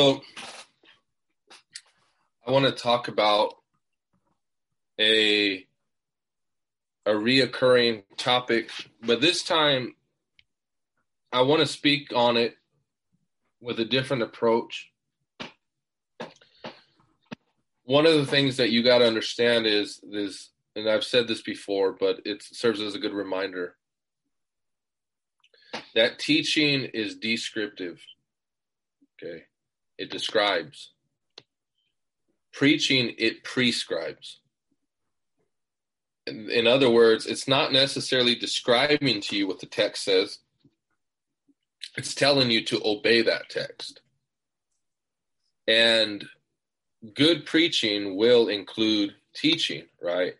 So I want to talk about a a reoccurring topic, but this time I want to speak on it with a different approach. One of the things that you got to understand is this, and I've said this before, but it serves as a good reminder that teaching is descriptive. Okay. It describes. Preaching, it prescribes. In, other words, it's not necessarily describing to you what the text says, it's telling you to obey that text. And good preaching will include teaching, right?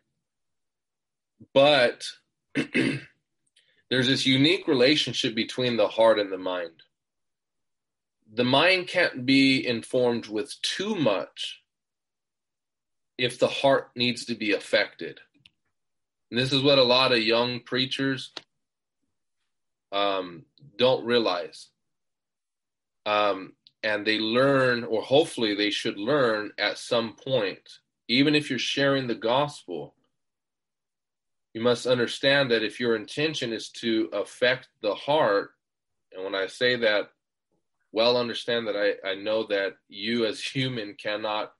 But there's this unique relationship between the heart and the mind. The mind can't be informed with too much if the heart needs to be affected. And this is what a lot of young preachers um, don't realize. Um, and they learn, or hopefully they should learn at some point, even if you're sharing the gospel, you must understand that if your intention is to affect the heart, and when I say that, well, understand that I, I know that you as human cannot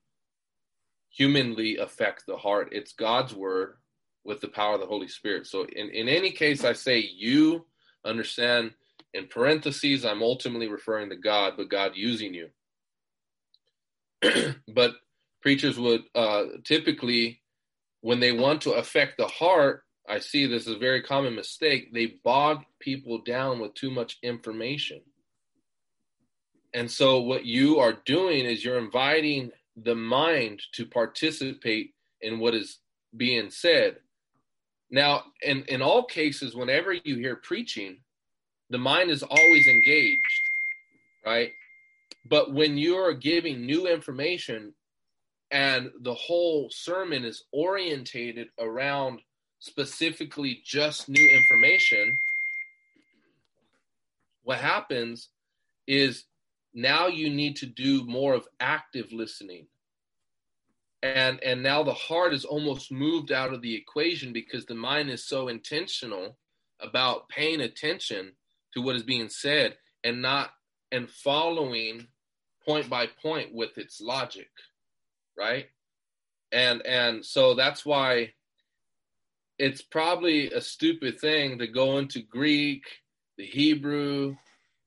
humanly affect the heart. It's God's word with the power of the Holy Spirit. So, in, in any case, I say you understand in parentheses, I'm ultimately referring to God, but God using you. but preachers would uh, typically when they want to affect the heart, I see this is a very common mistake. They bog people down with too much information. And so, what you are doing is you're inviting the mind to participate in what is being said. Now, in, in all cases, whenever you hear preaching, the mind is always engaged, right? But when you're giving new information, and the whole sermon is orientated around specifically just new information what happens is now you need to do more of active listening and and now the heart is almost moved out of the equation because the mind is so intentional about paying attention to what is being said and not and following point by point with its logic right? And and so that's why it's probably a stupid thing to go into Greek, the Hebrew,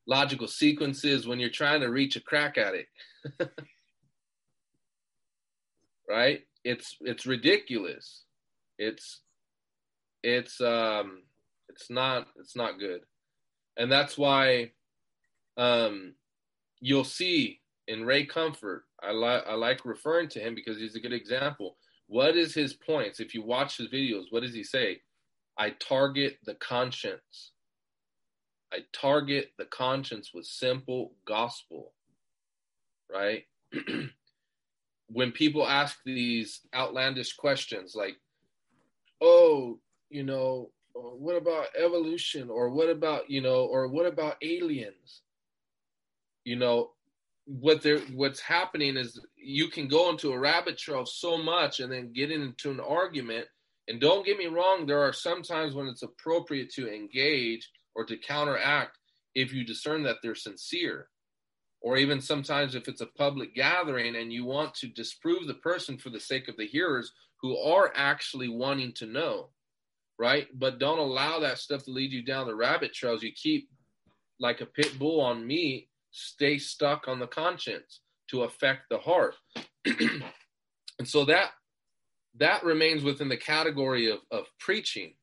logical sequences when you're trying to reach a crack addict. right? It's it's ridiculous. It's it's um it's not it's not good. And that's why um you'll see in Ray Comfort I like I like referring to him because he's a good example. What is his points? If you watch his videos, what does he say? I target the conscience. I target the conscience with simple gospel. Right? when people ask these outlandish questions like, "Oh, you know, uh, what about evolution or what about, you know, or what about aliens?" You know, what they're what's happening is you can go into a rabbit trail so much and then get into an argument and don't get me wrong there are some times when it's appropriate to engage or to counteract if you discern that they're sincere or even sometimes if it's a public gathering and you want to disprove the person for the sake of the hearers who are actually wanting to know right but don't allow that stuff to lead you down the rabbit trails you keep like a pit bull on meat stay stuck on the conscience to affect the heart. and so that that remains within the category of, of preaching.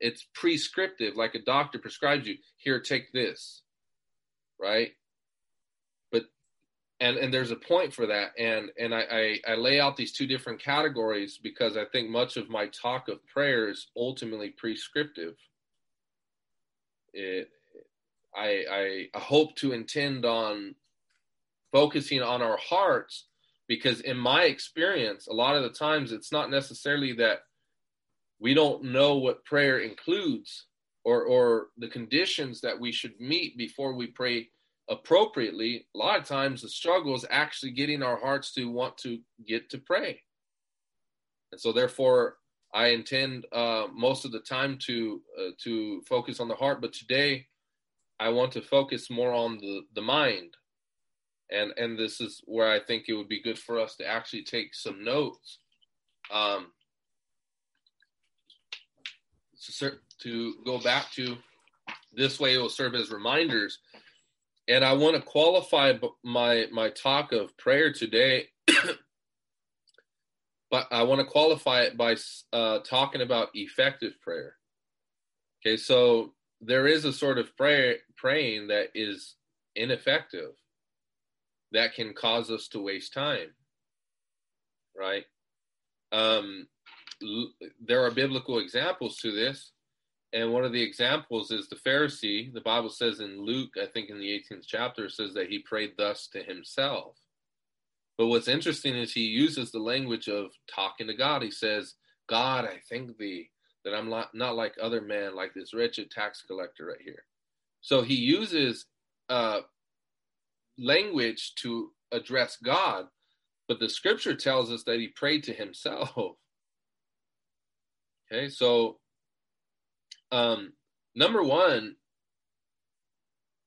It's prescriptive, like a doctor prescribes you, here, take this. Right? But and and there's a point for that. And and I, I, I lay out these two different categories because I think much of my talk of prayer is ultimately prescriptive. It I, I hope to intend on focusing on our hearts because in my experience a lot of the times it's not necessarily that we don't know what prayer includes or or the conditions that we should meet before we pray appropriately, a lot of times the struggle is actually getting our hearts to want to get to pray. And so, therefore, I intend uh, most of the time to uh, to focus on the heart, but today I want to focus more on the, the mind. And and this is where I think it would be good for us to actually take some notes. Um, to go back to this way it will serve as reminders. And i want to qualify my my talk of prayer today but i want to qualify it by uh, talking about effective prayer. Okay so there is a sort of prayer praying that is ineffective that can cause us to waste time right? Um there are biblical examples to this. And one of the examples is the Pharisee. The Bible says in Luke, I think in the 18th chapter, says that he prayed thus to himself. But what's interesting is he uses the language of talking to God. He says, God, I thank thee that I'm not, not like other men, like this wretched tax collector right here. So he uses uh, language to address God, but the scripture tells us that he prayed to himself. Okay, so um, number one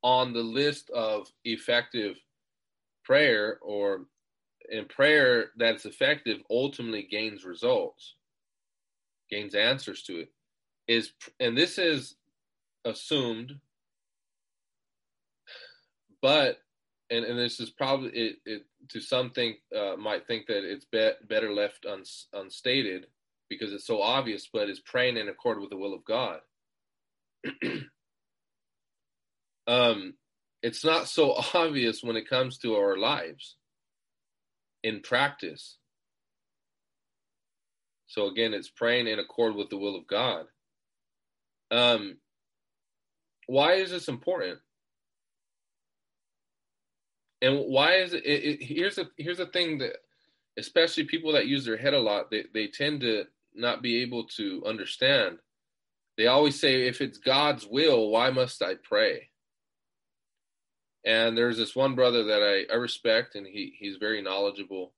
on the list of effective prayer or in prayer that's effective ultimately gains results, gains answers to it, is and this is assumed, but and, and this is probably it, it to some think uh, might think that it's be, better left uns, unstated because it's so obvious, but is praying in accord with the will of God. um, it's not so obvious when it comes to our lives in practice. So again, it's praying in accord with the will of God. Um, why is this important? And why is it, it, it here's a here's a thing that especially people that use their head a lot, they, they tend to not be able to understand. They always say, if it's God's will, why must I pray? And there's this one brother that I, I respect, and he, he's very knowledgeable,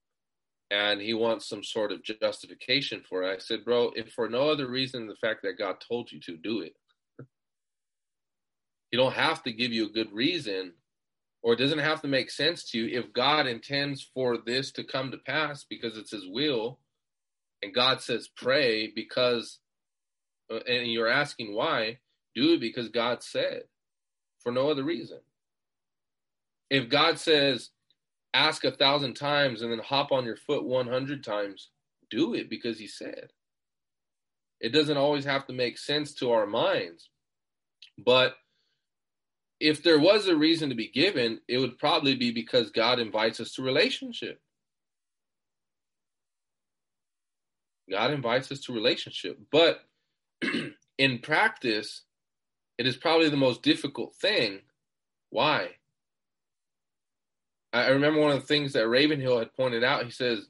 and he wants some sort of justification for it. I said, bro, if for no other reason than the fact that God told you to do it, he don't have to give you a good reason or it doesn't have to make sense to you if God intends for this to come to pass because it's his will and God says pray because, uh, and you're asking why, do it because God said, for no other reason. If God says ask a thousand times and then hop on your foot 100 times, do it because He said. It doesn't always have to make sense to our minds. But if there was a reason to be given, it would probably be because God invites us to relationship. God invites us to relationship. But in practice, it is probably the most difficult thing. Why? I remember one of the things that Ravenhill had pointed out. He says,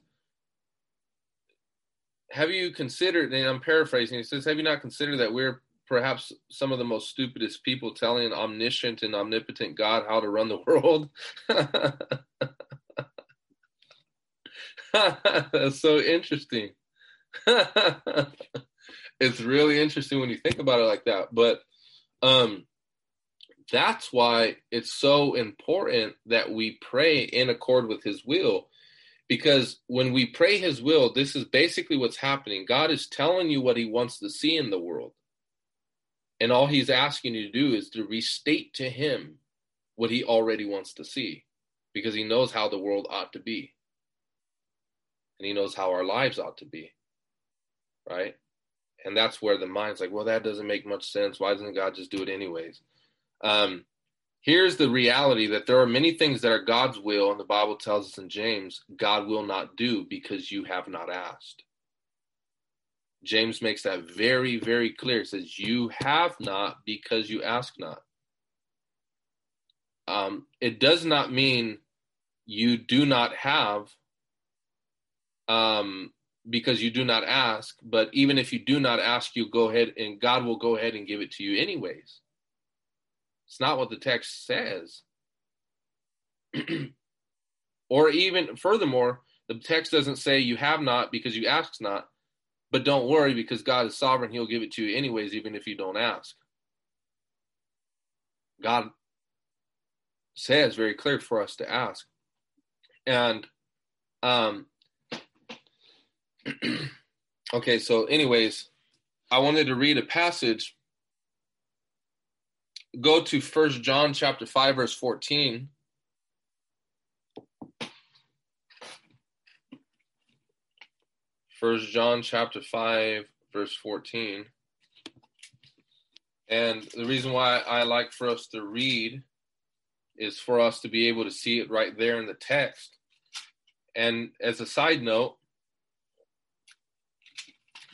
Have you considered, and I'm paraphrasing, he says, Have you not considered that we're perhaps some of the most stupidest people telling an omniscient and omnipotent God how to run the world? That's so interesting. it's really interesting when you think about it like that. But um, that's why it's so important that we pray in accord with His will. Because when we pray His will, this is basically what's happening. God is telling you what He wants to see in the world. And all He's asking you to do is to restate to Him what He already wants to see, because He knows how the world ought to be. And He knows how our lives ought to be right? And that's where the mind's like, well, that doesn't make much sense. Why doesn't God just do it anyways? Um, here's the reality that there are many things that are God's will, and the Bible tells us in James, God will not do because you have not asked. James makes that very, very clear. It says, You have not because you ask not. Um, it does not mean you do not have um, because you do not ask. But even if you do not ask, you go ahead and God will go ahead and give it to you anyways. It's not what the text says. or even furthermore, the text doesn't say you have not because you ask not, but don't worry because God is sovereign. He'll give it to you anyways, even if you don't ask. God says very clear for us to ask. And um okay, so anyways, I wanted to read a passage. Go to First John chapter 5 verse 14. First John chapter 5 verse 14. And the reason why I like for us to read is for us to be able to see it right there in the text. And as a side note,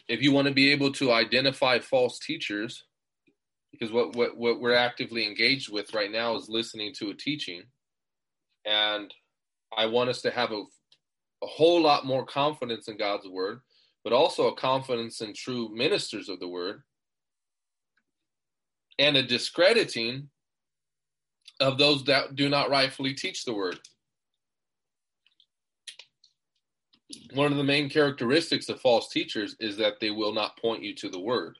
if you want to be able to identify false teachers, because what, what, what we're actively engaged with right now is listening to a teaching. And I want us to have a, a whole lot more confidence in God's word, but also a confidence in true ministers of the word and a discrediting of those that do not rightfully teach the word. One of the main characteristics of false teachers is that they will not point you to the word.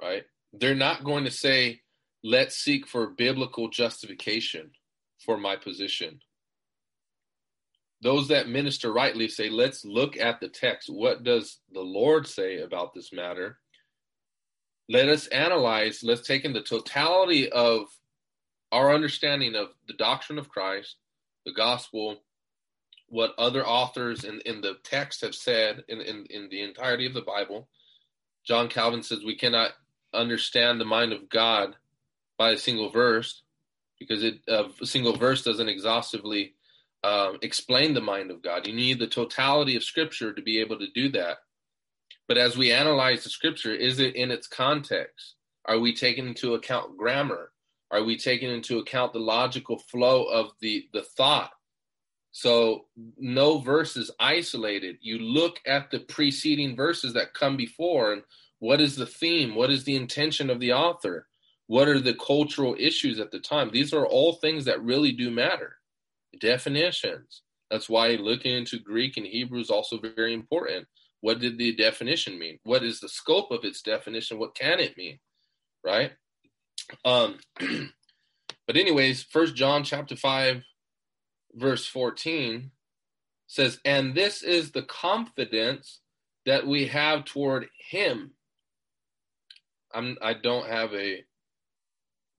Right? They're not going to say, let's seek for biblical justification for my position. Those that minister rightly say, let's look at the text. What does the Lord say about this matter? let us analyze, let's take in the totality of our understanding of the doctrine of Christ, the gospel, what other authors in, in the text have said in, in, in the entirety of the Bible. John Calvin says we cannot understand the mind of God by a single verse because it, uh, a single verse doesn't exhaustively um, explain the mind of God. You need the totality of Scripture to be able to do that. But as we analyze the scripture, is it in its context? Are we taking into account grammar? Are we taking into account the logical flow of the, the thought? So no verse is isolated. You look at the preceding verses that come before and what is the theme? What is the intention of the author? What are the cultural issues at the time? These are all things that really do matter. Definitions. That's why looking into Greek and Hebrew is also very important. What did the definition mean? What is the scope of its definition? What can it mean? Right? Um but anyways, first John chapter 5 verse 14 says, "And this is the confidence that we have toward him." I'm I don't have a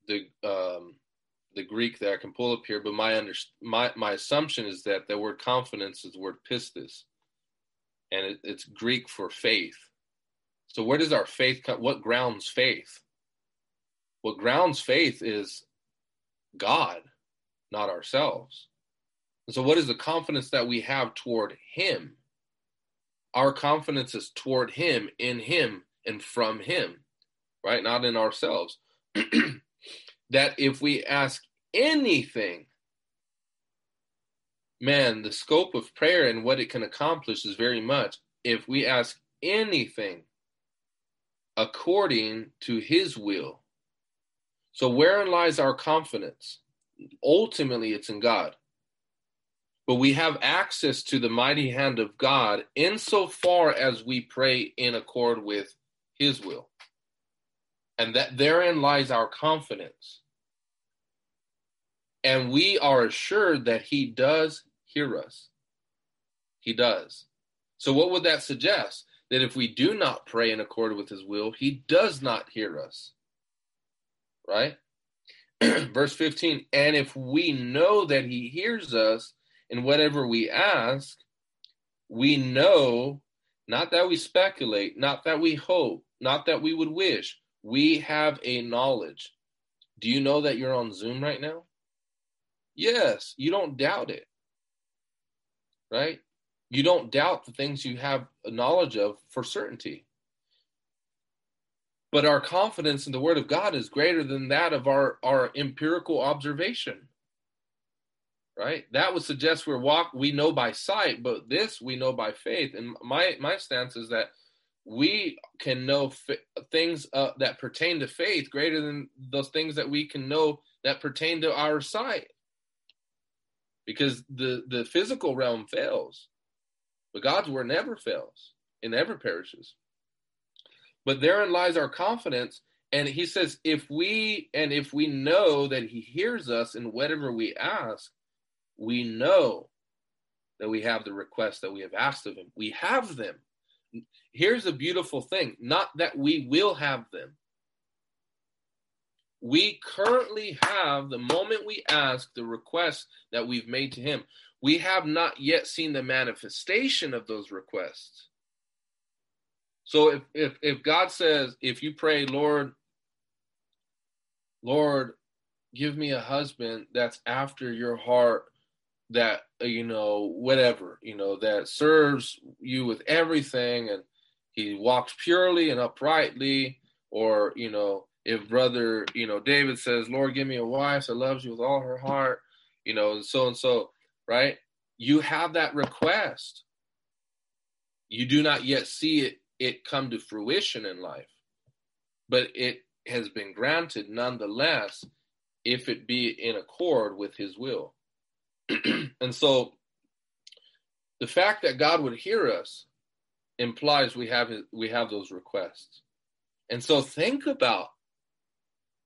the um the Greek that I can pull up here, but my under, my my assumption is that the word confidence is the word pistis and it, it's Greek for faith. So where does our faith come? What grounds faith? What grounds faith is God, not ourselves. And so what is the confidence that we have toward Him? Our confidence is toward Him, in Him, and from Him, right? Not in ourselves. that if we ask anything man, the scope of prayer and what it can accomplish is very much. If we ask anything according to his will. So, wherein lies our confidence? Ultimately, it's in God. But we have access to the mighty hand of God insofar as we pray in accord with his will. And that therein lies our confidence. And we are assured that he does hear us. He does. So, what would that suggest? That if we do not pray in accord with his will, he does not hear us. Right? Verse 15, and if we know that he hears us in whatever we ask, we know not that we speculate, not that we hope, not that we would wish. We have a knowledge. Do you know that you're on Zoom right now? Yes, you don't doubt it right? You don't doubt the things you have a knowledge of for certainty. But our confidence in the Word of God is greater than that of our, our empirical observation. Right? That would suggest we're walk we know by sight, but this we know by faith. And my my stance is that we can know things uh, that pertain to faith greater than those things that we can know that pertain to our sight. Because the the physical realm fails. But god's word never fails. It never perishes. But therein lies our confidence. And he says if we and if we know that he hears us in whatever we ask we know that we have the requests that we have asked of him we have them here's a beautiful thing not that we will have them. We currently have the moment we ask the request that we've made to Him. We have not yet seen the manifestation of those requests. So if if if God says, if you pray, Lord, Lord, give me a husband that's after your heart that uh, you know whatever you know that serves you with everything and he walks purely and uprightly. Or you know if brother you know david says lord give me a wife that loves you with all her heart you know and so and so right? You have that request. You do not yet see it it come to fruition in life but it has been granted nonetheless if it be in accord with his will and so the fact that God would hear us implies we have we have those requests. And so think about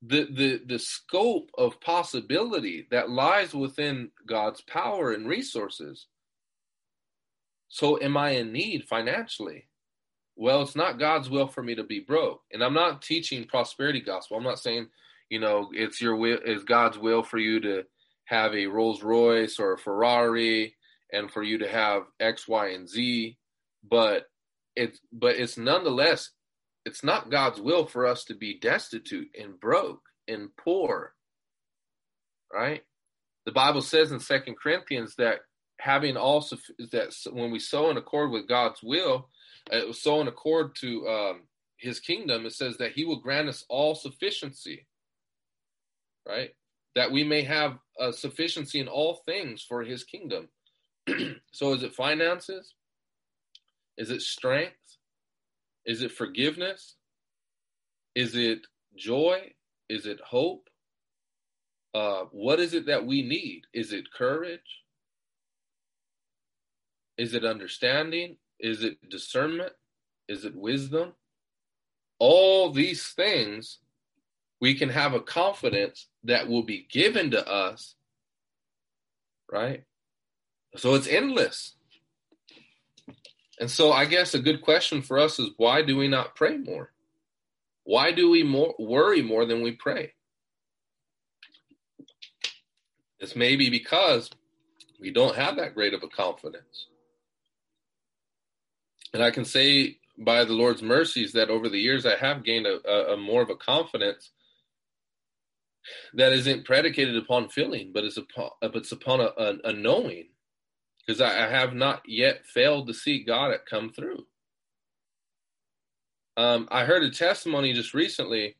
the the the scope of possibility that lies within God's power and resources. So am I in need financially? Well, it's not God's will for me to be broke. And I'm not teaching prosperity gospel. I'm not saying, you know, it's your will it's God's will for you to have a Rolls Royce or a Ferrari and for you to have X, Y, and Z. But it's but it's nonetheless it's not God's will for us to be destitute and broke and poor. Right? The Bible says in Second Corinthians that having also that when we sow in accord with God's will, uh, sow in accord to um, His kingdom, it says that He will grant us all sufficiency. Right? that we may have a sufficiency in all things for his kingdom. so is it finances? Is it strength? Is it forgiveness? Is it joy? Is it hope? Uh, what is it that we need? Is it courage? Is it understanding? Is it discernment? Is it wisdom? All these things we can have a confidence that will be given to us, right? So it's endless. And so I guess a good question for us is why do we not pray more? Why do we more worry more than we pray? It's maybe because we don't have that great of a confidence. And I can say by the Lord's mercies that over the years I have gained a, a, a more of a confidence that isn't predicated upon feeling, but it's upon it's upon a, a, a knowing, because I, I, have not yet failed to see God come through. Um, I heard a testimony just recently,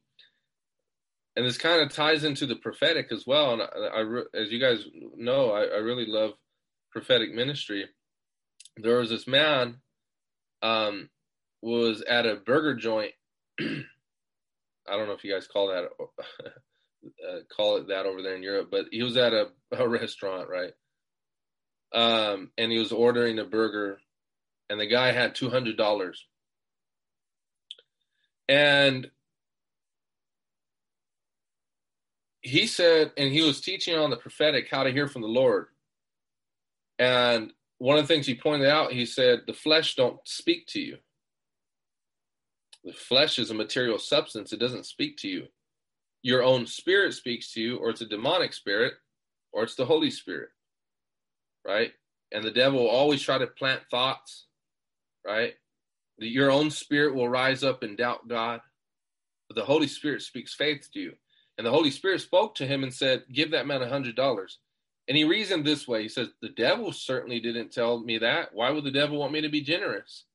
and this kind of ties into the prophetic as well. And I, I as you guys know, I, I, really love prophetic ministry. There was this man um, was at a burger joint. I don't know if you guys call that uh, call it that over there in Europe, but he was at a, a restaurant, right? Um, and he was ordering a burger, and the guy had two hundred dollars, and he said, and he was teaching on the prophetic, how to hear from the Lord, and one of the things he pointed out, he said, the flesh don't speak to you. The flesh is a material substance; it doesn't speak to you your own spirit speaks to you, or it's a demonic spirit, or it's the Holy Spirit, right? And the devil will always try to plant thoughts, right? Your own spirit will rise up and doubt God, but the Holy Spirit speaks faith to you. And the Holy Spirit spoke to him and said, Give that man a hundred dollars. And he reasoned this way. He says, The devil certainly didn't tell me that. Why would the devil want me to be generous?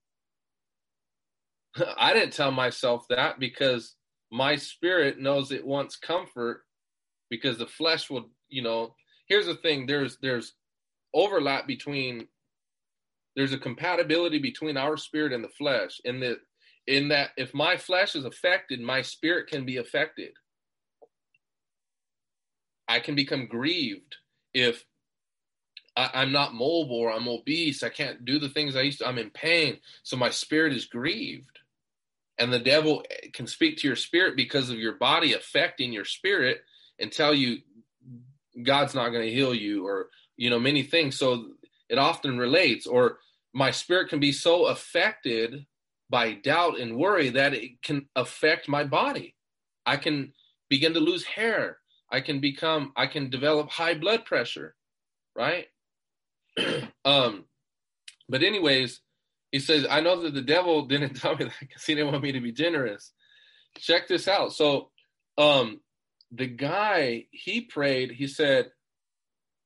I didn't tell myself that because my spirit knows it wants comfort because the flesh will you know here's the thing there's there's overlap between there's a compatibility between our spirit and the flesh and that in that if my flesh is affected, my spirit can be affected. I can become grieved if I, am not mobile or I'm obese. I can't do the things I used to. I'm in pain. So my spirit is grieved. And the devil can speak to your spirit because of your body affecting your spirit and tell you God's not going to heal you or, you know, many things. So it often relates. Or my spirit can be so affected by doubt and worry that it can affect my body. I can begin to lose hair. I can become, I can develop high blood pressure, right? um, but anyways, he says, I know that the devil didn't tell me that because he didn't want me to be generous. Check this out. So, um, the guy he prayed, he said,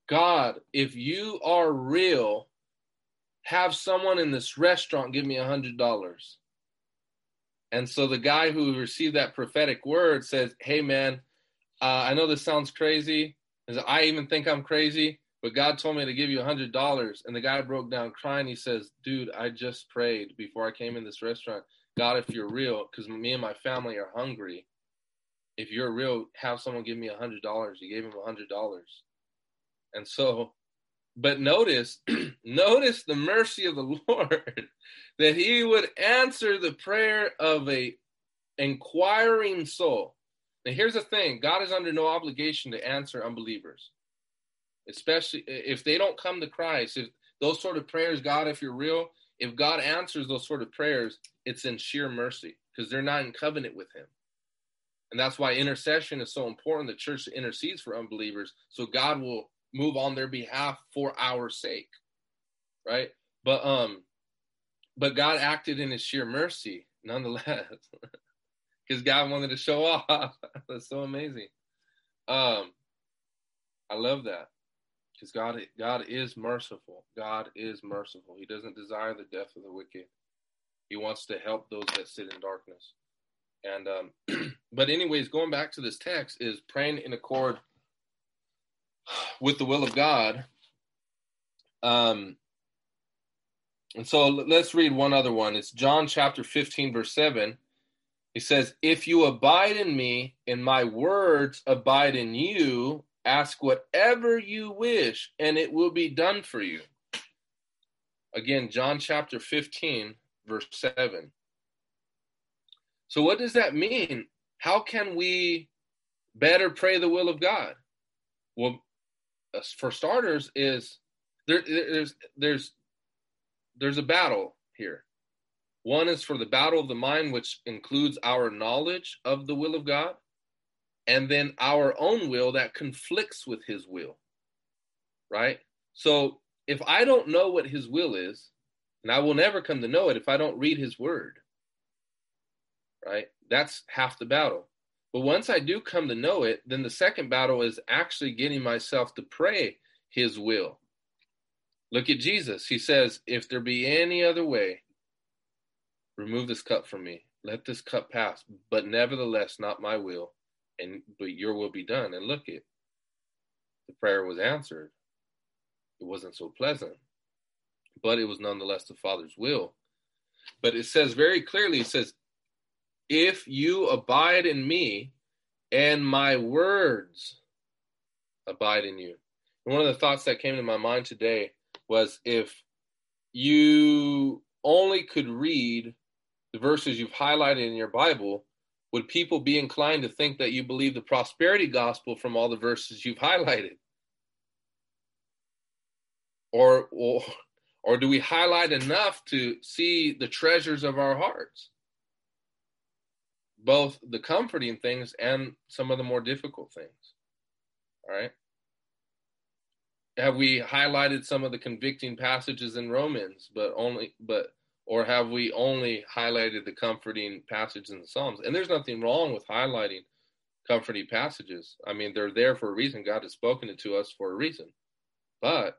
God, if you are real, have someone in this restaurant give me a hundred dollars. And so the guy who received that prophetic word says, Hey man, uh, I know this sounds crazy. I even think I'm crazy, but God told me to give you a hundred dollars. And the guy broke down crying. He says, Dude, I just prayed before I came in this restaurant. God, if you're real, because me and my family are hungry. If you're real, have someone give me a hundred dollars. He gave him a hundred dollars. And so, but notice, notice the mercy of the Lord that he would answer the prayer of a inquiring soul. Now here's the thing, God is under no obligation to answer unbelievers especially if they don't come to Christ, if those sort of prayers, God, if you're real, if God answers those sort of prayers, it's in sheer mercy because they're not in covenant with Him. And that's why intercession is so important. The church intercedes for unbelievers so God will move on their behalf for our sake. Right? But um but God acted in his sheer mercy nonetheless. Because God wanted to show off. That's so amazing. Um I love that because God God is merciful. God is merciful. He doesn't desire the death of the wicked. He wants to help those that sit in darkness. And um, but anyways, going back to this text is praying in accord with the will of God. Um, and so let's read one other one. It's John chapter 15, verse 7. He says, If you abide in me and my words abide in you, Ask whatever you wish, and it will be done for you. Again, John chapter 15, verse 7. So, what does that mean? How can we better pray the will of God? Well, uh, for starters, is there, there's there's there's a battle here. One is for the battle of the mind, which includes our knowledge of the will of God and then our own will that conflicts with his will. Right? So if I don't know what his will is, and I will never come to know it if I don't read his word, right? That's half the battle. But once I do come to know it, then the second battle is actually getting myself to pray his will. Look at Jesus. He says, If there be any other way, remove this cup from me. Let this cup pass, but nevertheless, not my will, and but your will be done. And look it, the prayer was answered. It wasn't so pleasant, but it was nonetheless the Father's will. But it says very clearly, it says, if you abide in me and my words abide in you. And one of the thoughts that came to my mind today was if you only could read the verses you've highlighted in your Bible, would people be inclined to think that you believe the prosperity gospel from all the verses you've highlighted? Or, or, or do we highlight enough to see the treasures of our hearts? Both the comforting things and some of the more difficult things. All right. Have we highlighted some of the convicting passages in Romans, but only, but or have we only highlighted the comforting passages in the Psalms? And there's nothing wrong with highlighting comforting passages. I mean, they're there for a reason. God has spoken it to us for a reason. But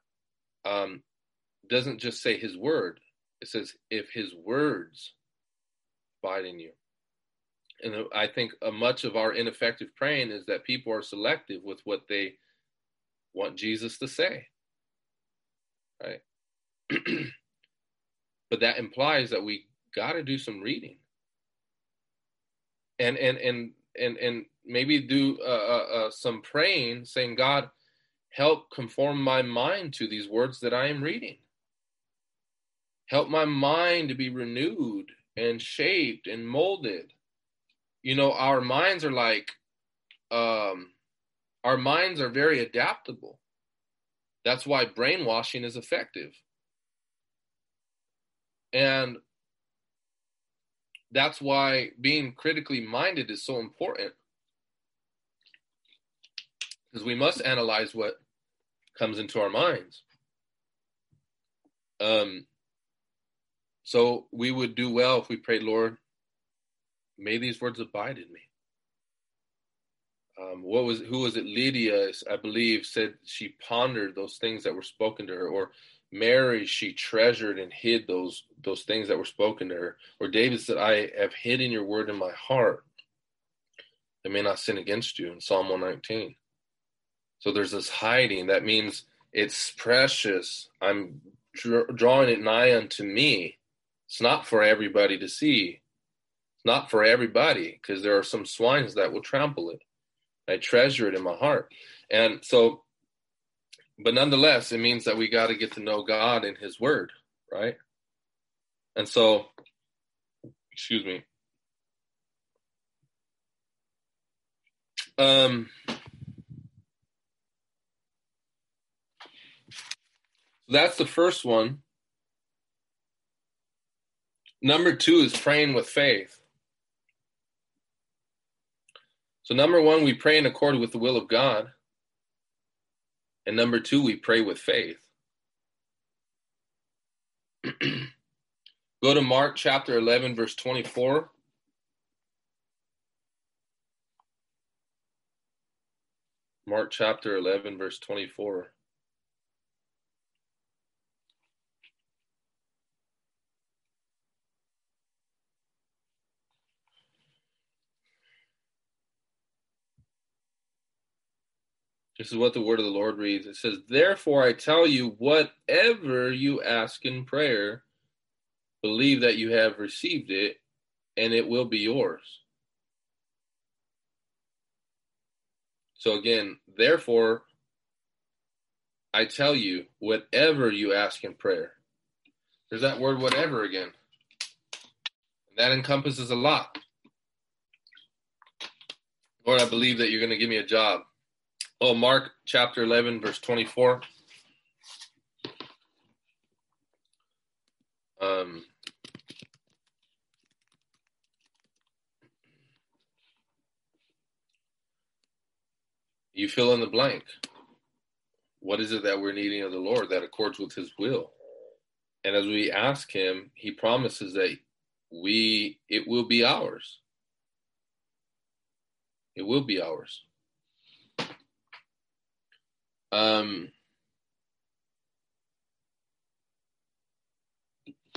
um, doesn't just say his word. It says, if his words abide in you. And I think much of our ineffective praying is that people are selective with what they want Jesus to say. Right? But that implies that we got to do some reading. and and and and and maybe do uh, uh, uh, some praying, saying, God, help conform my mind to these words that I am reading. Help my mind to be renewed and shaped and molded. You know, our minds are like, um, our minds are very adaptable. That's why brainwashing is effective. And that's why being critically minded is so important. Because we must analyze what comes into our minds. Um, so we would do well if we prayed, Lord, may these words abide in me. Um, what was who was it? Lydia, I believe, said she pondered those things that were spoken to her, or Mary, she treasured and hid those those things that were spoken to her. Or David said, "I have hidden your word in my heart, I may not sin against you." In Psalm one nineteen. So there's this hiding. That means it's precious. I'm dr- drawing it nigh unto me. It's not for everybody to see. It's not for everybody because there are some swines that will trample it. I treasure it in my heart. And so, but nonetheless, it means that we got to get to know God in His Word, right? And so, excuse me. Um, that's the first one. Number two is praying with faith. So, number one, we pray in accord with the will of God. And number two, we pray with faith. Go to Mark chapter 11, verse 24. Mark chapter 11, verse 24. This is what the word of the Lord reads. It says, Therefore I tell you, whatever you ask in prayer, believe that you have received it, and it will be yours. So again, therefore I tell you, whatever you ask in prayer. There's that word whatever again. That encompasses a lot. Lord, I believe that you're going to give me a job. Oh, Mark chapter 11, verse 24. Um, you fill in the blank. What is it that we're needing of the Lord that accords with his will? And as we ask him, he promises that we it will be ours. It will be ours. Um,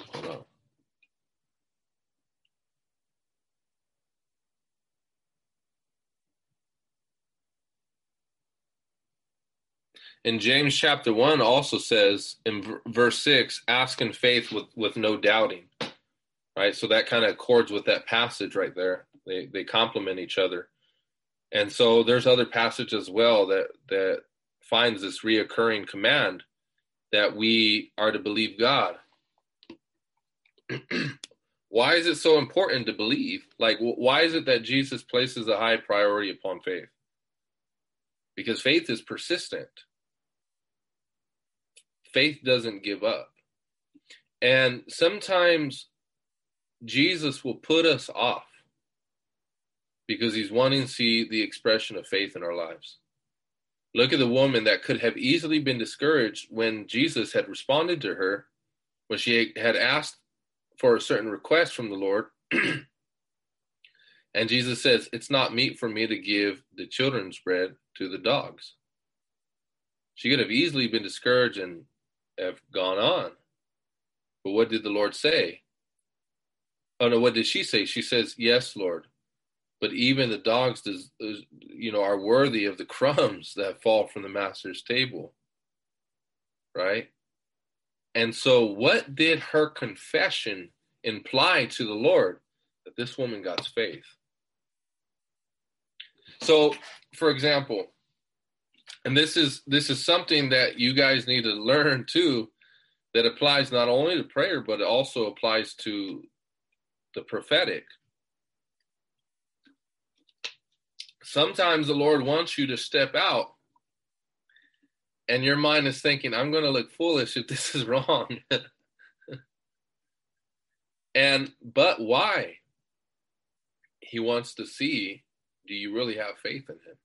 hold on. And James chapter 1 also says in verse 6, ask in faith with, with no doubting. Right? So that kind of accords with that passage right there. They they complement each other. And so there's other passages as well that that finds this reoccurring command that we are to believe God. why is it so important to believe? Like, why is it that Jesus places a high priority upon faith? Because faith is persistent, faith doesn't give up. And sometimes Jesus will put us off because he's wanting to see the expression of faith in our lives. Look at the woman that could have easily been discouraged when Jesus had responded to her when she had asked for a certain request from the Lord. and Jesus says, It's not meet for me to give the children's bread to the dogs. She could have easily been discouraged and have gone on. But what did the Lord say? Oh no, what did she say? She says, Yes, Lord but even the dogs does, you know are worthy of the crumbs that fall from the master's table right? And so what did her confession imply to the lord? That this woman got faith. So, for example, and this is this is something that you guys need to learn too that applies not only to prayer but it also applies to the prophetic sometimes the lord wants you to step out and your mind is thinking i'm going to look foolish if this is wrong and but why he wants to see do you really have faith in him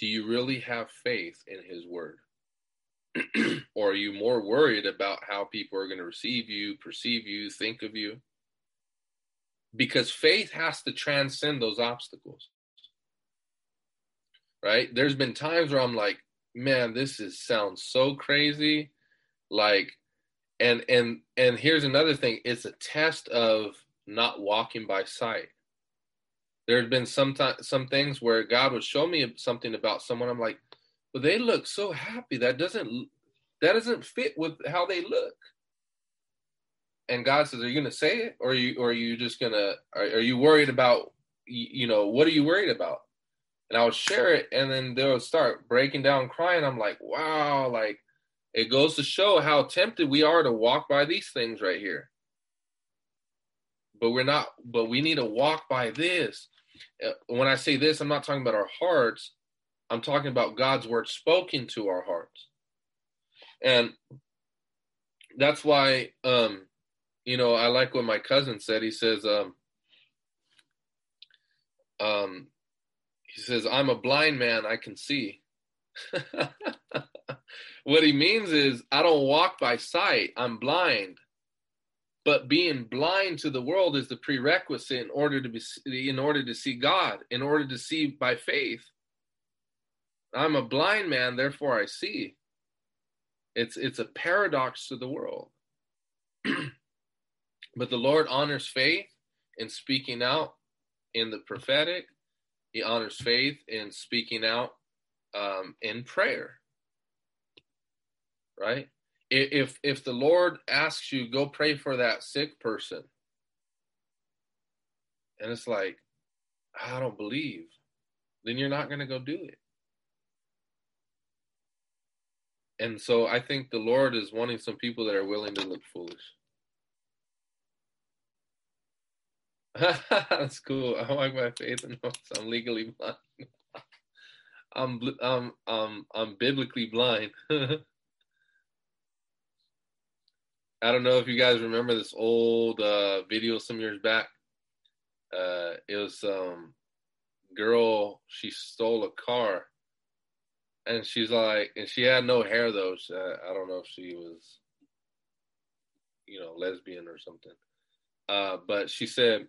do you really have faith in his word? or are you more worried about how people are going to receive you, perceive you, think of you? Because faith has to transcend those obstacles. Right? There's been times where I'm like, man, this is sounds so crazy. Like, and and and here's another thing, it's a test of not walking by sight there had been some some things where God would show me something about someone. I'm like, but they look so happy. That doesn't that doesn't fit with how they look. And God says, "Are you going to say it, or are you, or are you just gonna? Are, are you worried about? You know, what are you worried about?" And I would share it, and then they'll start breaking down, crying. I'm like, "Wow!" Like it goes to show how tempted we are to walk by these things right here but we're not but we need to walk by this uh, when I say this, I'm not talking about our hearts. I'm talking about God's word spoken to our hearts. And that's why, um, you know, I like what my cousin said. He says, um, um, he says, I'm a blind man, I can see. what he means is, I don't walk by sight, I'm blind but being blind to the world is the prerequisite in order to be in order to see God, in order to see by faith. I'm a blind man, therefore I see. It's it's a paradox to the world. but the Lord honors faith in speaking out in the prophetic. He honors faith in speaking out um, in prayer. Right? if if the lord asks you go pray for that sick person and it's like i don't believe then you're not going to go do it and so i think the lord is wanting some people that are willing to look foolish that's cool i like my faith and i'm legally blind i'm i'm i'm, I'm biblically blind I don't know if you guys remember this old uh, video some years back. Uh, it was um girl she stole a car, and she's like, and she had no hair though. I don't know if she was, you know, lesbian or something. Uh, but she said,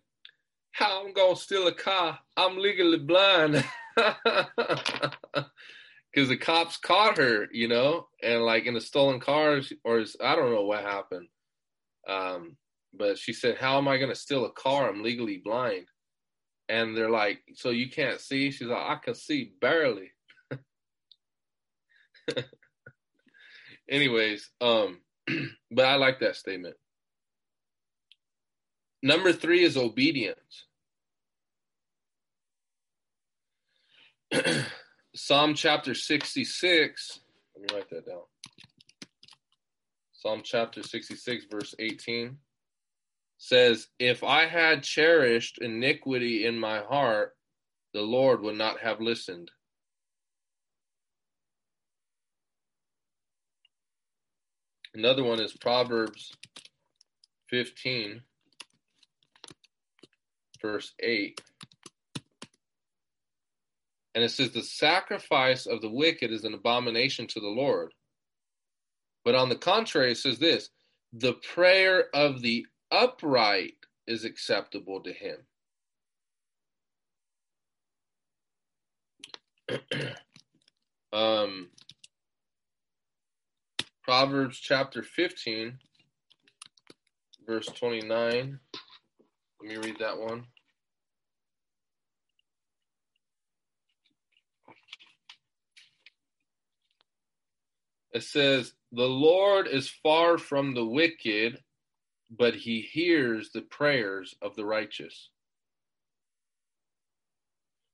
"How I'm gonna steal a car? I'm legally blind." because the cops caught her, you know, and like in a stolen car, or I don't know what happened. Um, but she said, "How am I to steal a car? I'm legally blind." And they're like, "So you can't see?" She's like, "I can see barely." Anyways, um, but I like that statement. Number three is obedience. Psalm chapter 66. Let me write that down. Psalm chapter 66, verse 18 says, If I had cherished iniquity in my heart, the Lord would not have listened. Another one is Proverbs 15, verse 8. And it says, The sacrifice of the wicked is an abomination to the Lord. But on the contrary, it says this the prayer of the upright is acceptable to him. um, Proverbs chapter 15, verse 29. Let me read that one. It says, The Lord is far from the wicked, but he hears the prayers of the righteous.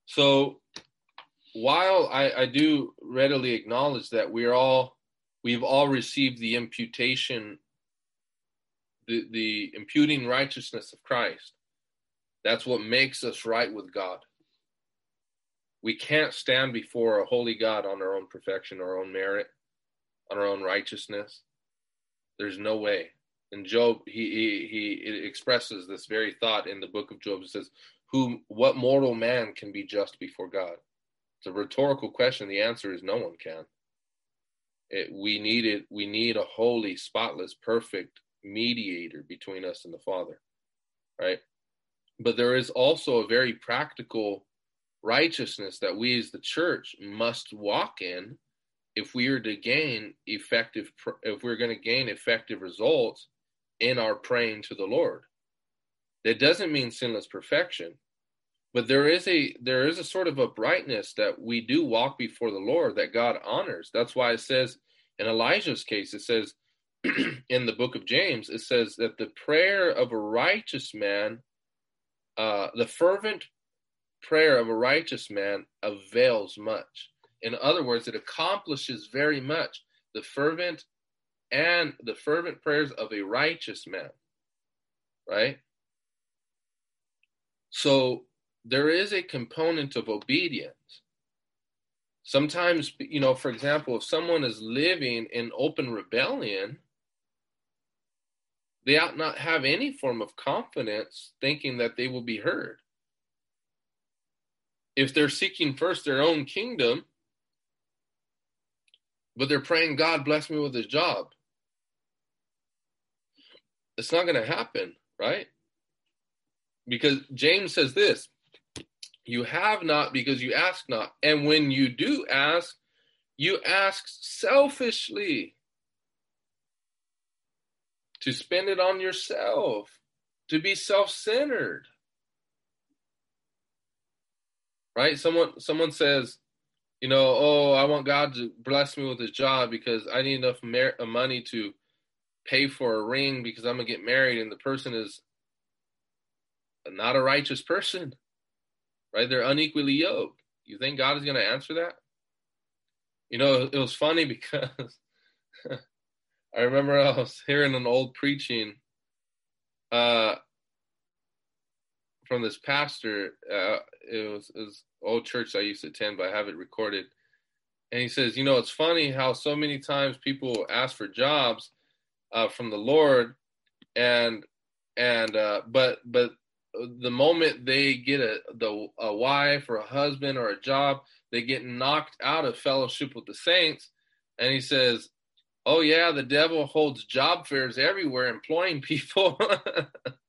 So while I, I do readily acknowledge that we're all we've all received the imputation the, the imputing righteousness of Christ. That's what makes us right with God. We can't stand before a holy God on our own perfection, our own merit, on our own righteousness. There's no way. And Job, he, he, he expresses this very thought in the book of Job. It says, "Who, what mortal man can be just before God?" It's a rhetorical question. The answer is no one can. It, we need it. We need a holy, spotless, perfect mediator between us and the Father, right? But there is also a very practical righteousness that we as the church must walk in if we are to gain effective if we're going to gain effective results in our praying to the Lord. That doesn't mean sinless perfection, but there is a there is a sort of a brightness that we do walk before the Lord that God honors. That's why it says in Elijah's case it says in the book of James, it says that the prayer of a righteous man, uh, the fervent prayer of a righteous man avails much. In other words, it accomplishes very much. The fervent and the fervent prayers of a righteous man, right? So there is a component of obedience. Sometimes, you know, for example, if someone is living in open rebellion, they ought not have any form of confidence thinking that they will be heard. If they're seeking first their own kingdom, but they're praying, God bless me with a job, it's not going to happen, right? Because James says this you have not because you ask not. And when you do ask, you ask selfishly to spend it on yourself, to be self-centered. Right? Someone someone says, you know, oh, I want God to bless me with a job because I need enough mer- uh, money to pay for a ring because I'm gonna get married, and the person is not a righteous person, right? They're unequally yoked. You think God is gonna answer that? You know, it was funny because I remember I was hearing an old preaching uh, from this pastor. Uh, it, was, it was old church I used to attend, but I have it recorded. And he says, you know, it's funny how so many times people ask for jobs uh, from the Lord, and and uh, but but the moment they get a the a wife or a husband or a job, they get knocked out of fellowship with the saints. And he says, oh yeah, the devil holds job fairs everywhere, employing people.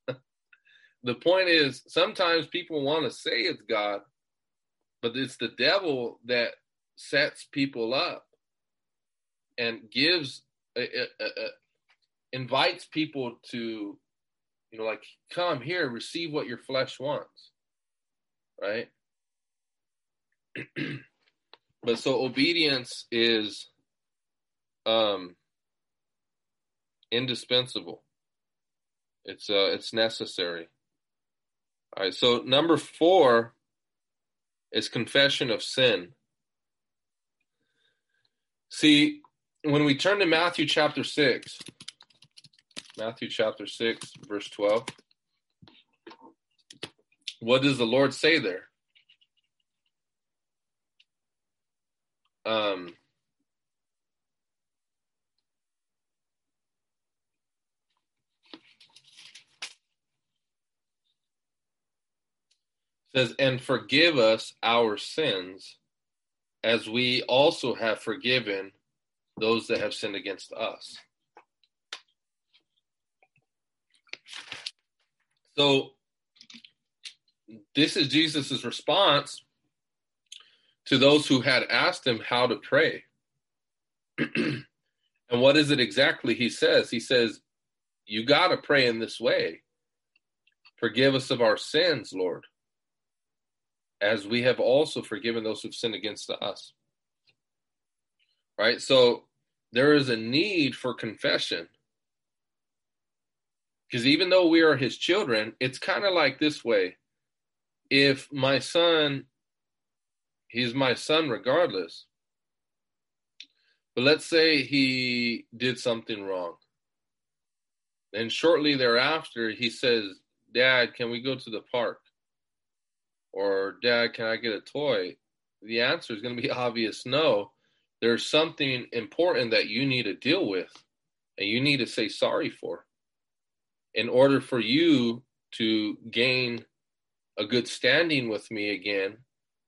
the point is, sometimes people want to say it's God, but it's the devil that sets people up and gives, uh, uh, uh, invites people to, you know, like, come here, receive what your flesh wants, right? but so obedience is um, indispensable. It's uh, it's necessary. All right. So number four is confession of sin. See, when we turn to Matthew chapter six, Matthew chapter six, verse twelve. What does the Lord say there? Um, says, and forgive us our sins as we also have forgiven those that have sinned against us. So, this is Jesus' response to those who had asked him how to pray. and what is it exactly he says? He says, You got to pray in this way. Forgive us of our sins, Lord as we have also forgiven those who've sinned against us. Right? So there is a need for confession. Because even though we are his children, it's kind of like this way. If my son he's my son regardless. But let's say he did something wrong. And shortly thereafter, he says, Dad, can we go to the park? Or, Dad, can I get a toy? The answer is going to be obvious no. There's something important that you need to deal with and you need to say sorry for in order for you to gain a good standing with me again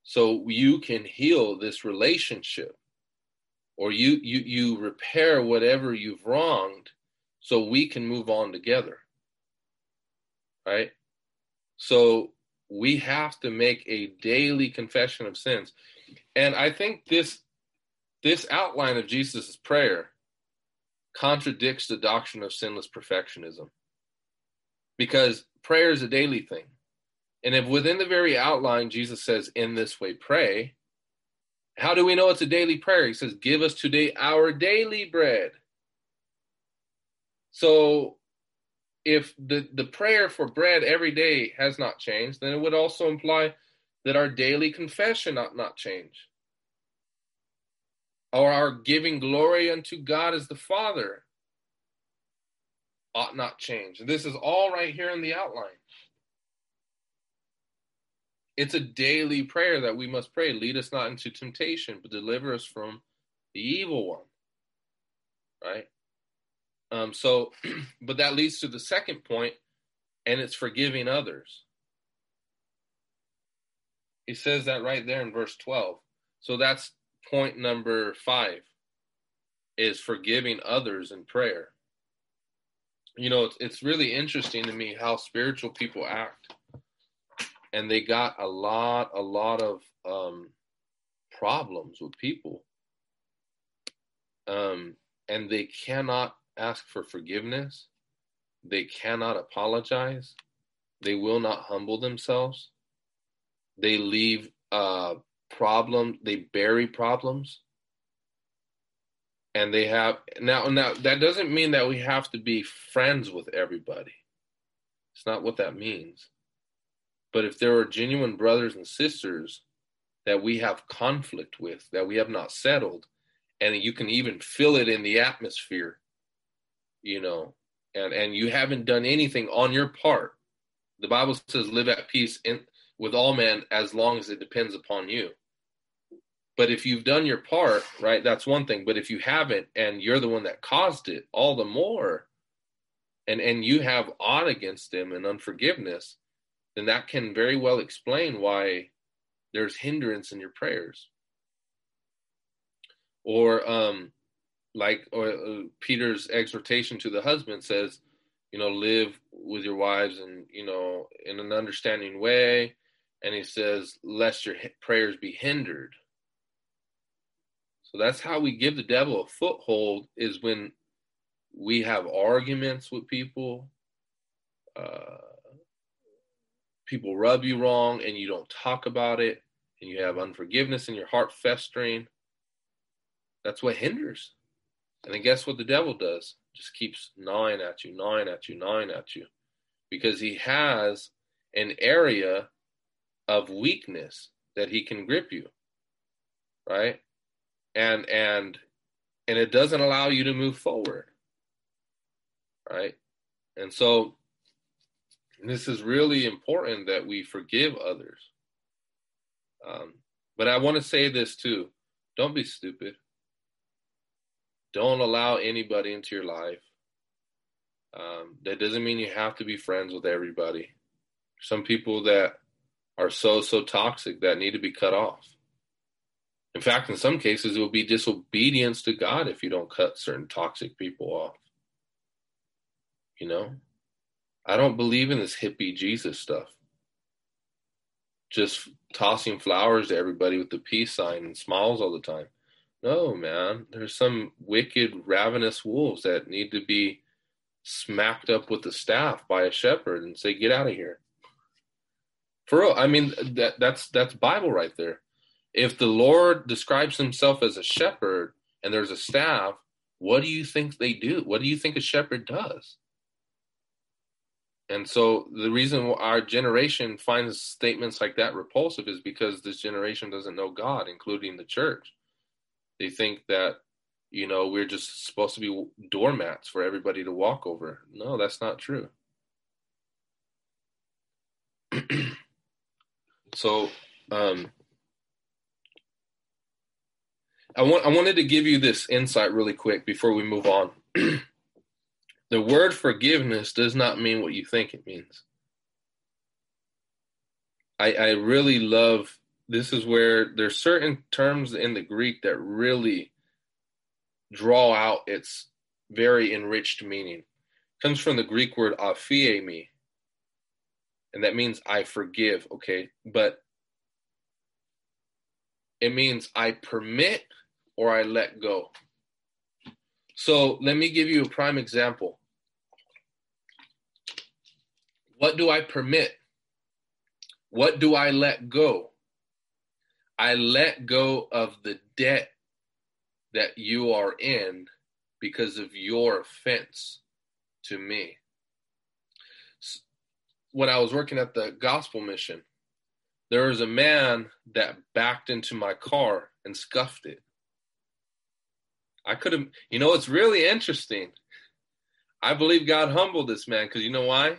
so you can heal this relationship or you you you repair whatever you've wronged so we can move on together right so we have to make a daily confession of sins and i think this this outline of jesus' prayer contradicts the doctrine of sinless perfectionism because prayer is a daily thing and if within the very outline Jesus says, in this way, pray, how do we know it's a daily prayer? He says, give us today our daily bread. So if the, the prayer for bread every day has not changed, then it would also imply that our daily confession ought not change. Or our giving glory unto God as the Father ought not change. This is all right here in the outline. It's a daily prayer that we must pray. Lead us not into temptation, but deliver us from the evil one. Right? Um, so, but that leads to the second point, and it's forgiving others. He says that right there in verse 12. So that's point number five is forgiving others in prayer. You know, it's, it's really interesting to me how spiritual people act and they got a lot, a lot of um, problems with people. Um, and they cannot ask for forgiveness. They cannot apologize. They will not humble themselves. They leave uh, problems. They bury problems. And they have now. Now that doesn't mean that we have to be friends with everybody. It's not what that means. But if there are genuine brothers and sisters that we have conflict with, that we have not settled, and you can even feel it in the atmosphere, you know, and, and you haven't done anything on your part. The Bible says, live at peace in, with all men as long as it depends upon you. But if you've done your part, right, that's one thing. But if you haven't and you're the one that caused it, all the more, and and you have odd against them and unforgiveness, then that can very well explain why there's hindrance in your prayers. Or um, like or, uh, Peter's exhortation to the husband says, you know, live with your wives and you know in an understanding way, and he says, lest your prayers be hindered. So that's how we give the devil a foothold is when we have arguments with people. Uh, people rub you wrong and you don't talk about it and you have unforgiveness in your heart festering, that's what hinders. And then guess what the devil does? Just keeps gnawing at you, gnawing at you, gnawing at you. Because he has an area of weakness that he can grip you. Right? And and and it doesn't allow you to move forward. Right? And so this is really important that we forgive others. Um, but I want to say this too don't be stupid. Don't allow anybody into your life. Um, that doesn't mean you have to be friends with everybody. Some people that are so, so toxic that need to be cut off. In fact, in some cases, it will be disobedience to God if you don't cut certain toxic people off. You know? I don't believe in this hippie Jesus stuff. Just tossing flowers to everybody with the peace sign and smiles all the time. No, man. There's some wicked, ravenous wolves that need to be smacked up with the staff by a shepherd and say, "Get out of here." For real, I mean that that's that's Bible right there. If the Lord describes himself as a shepherd and there's a staff, what do you think they do? What do you think a shepherd does? And so the reason our generation finds statements like that repulsive is because this generation doesn't know God, including the church. They think that, you know, we're just supposed to be doormats for everybody to walk over. No, that's not true. so, um, I want I wanted to give you this insight really quick before we move on. the word forgiveness does not mean what you think it means. I, I really love this is where there's certain terms in the Greek that really draw out its very enriched meaning. It comes from the Greek word aphiemi, and that means I forgive, okay? But it means I permit or I let go. So let me give you a prime example. What do I permit? What do I let go? I let go of the debt that you are in because of your offense to me. When I was working at the gospel mission, there was a man that backed into my car and scuffed it. I could have, you know, it's really interesting. I believe God humbled this man because you know why?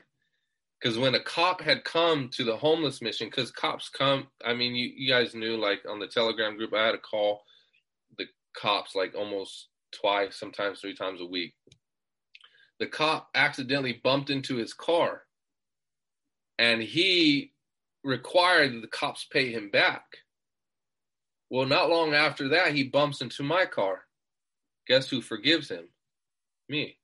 Because when a cop had come to the homeless mission, because cops come, I mean, you, you guys knew, like on the Telegram group, I had to call the cops like almost twice, sometimes three times a week. The cop accidentally bumped into his car and he required that the cops pay him back. Well, not long after that, he bumps into my car Guess who forgives him? Me.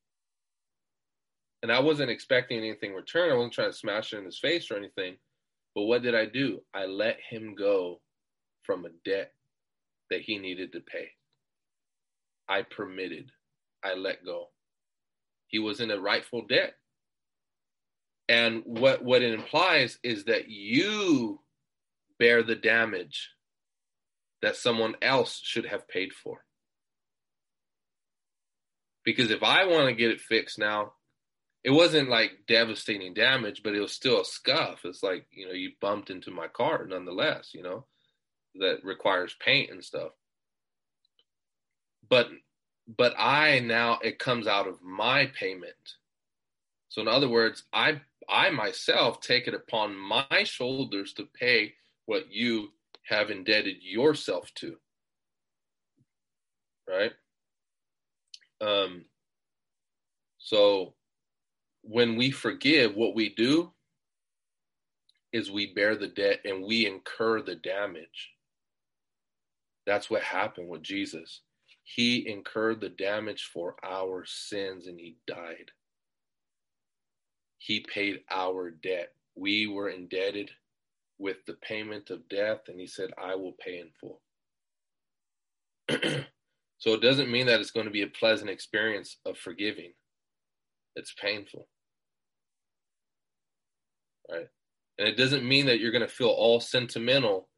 And I wasn't expecting anything return. I wasn't trying to smash it in his face or anything. But what did I do? I let him go from a debt that he needed to pay. I permitted. I let go. He was in a rightful debt. And what, what it implies is that you bear the damage that someone else should have paid for. Because if I want to get it fixed now, it wasn't like devastating damage, but it was still a scuff. It's like, you know, you bumped into my car nonetheless, you know, that requires paint and stuff. But but I now it comes out of my payment. So in other words, I I myself take it upon my shoulders to pay what you have indebted yourself to. Right? Um, so when we forgive, what we do is we bear the debt and we incur the damage. That's what happened with Jesus. He incurred the damage for our sins and he died. He paid our debt. We were indebted with the payment of death, and he said, I will pay in full. So it doesn't mean that it's going to be a pleasant experience of forgiving. It's painful. Right? And it doesn't mean that you're going to feel all sentimental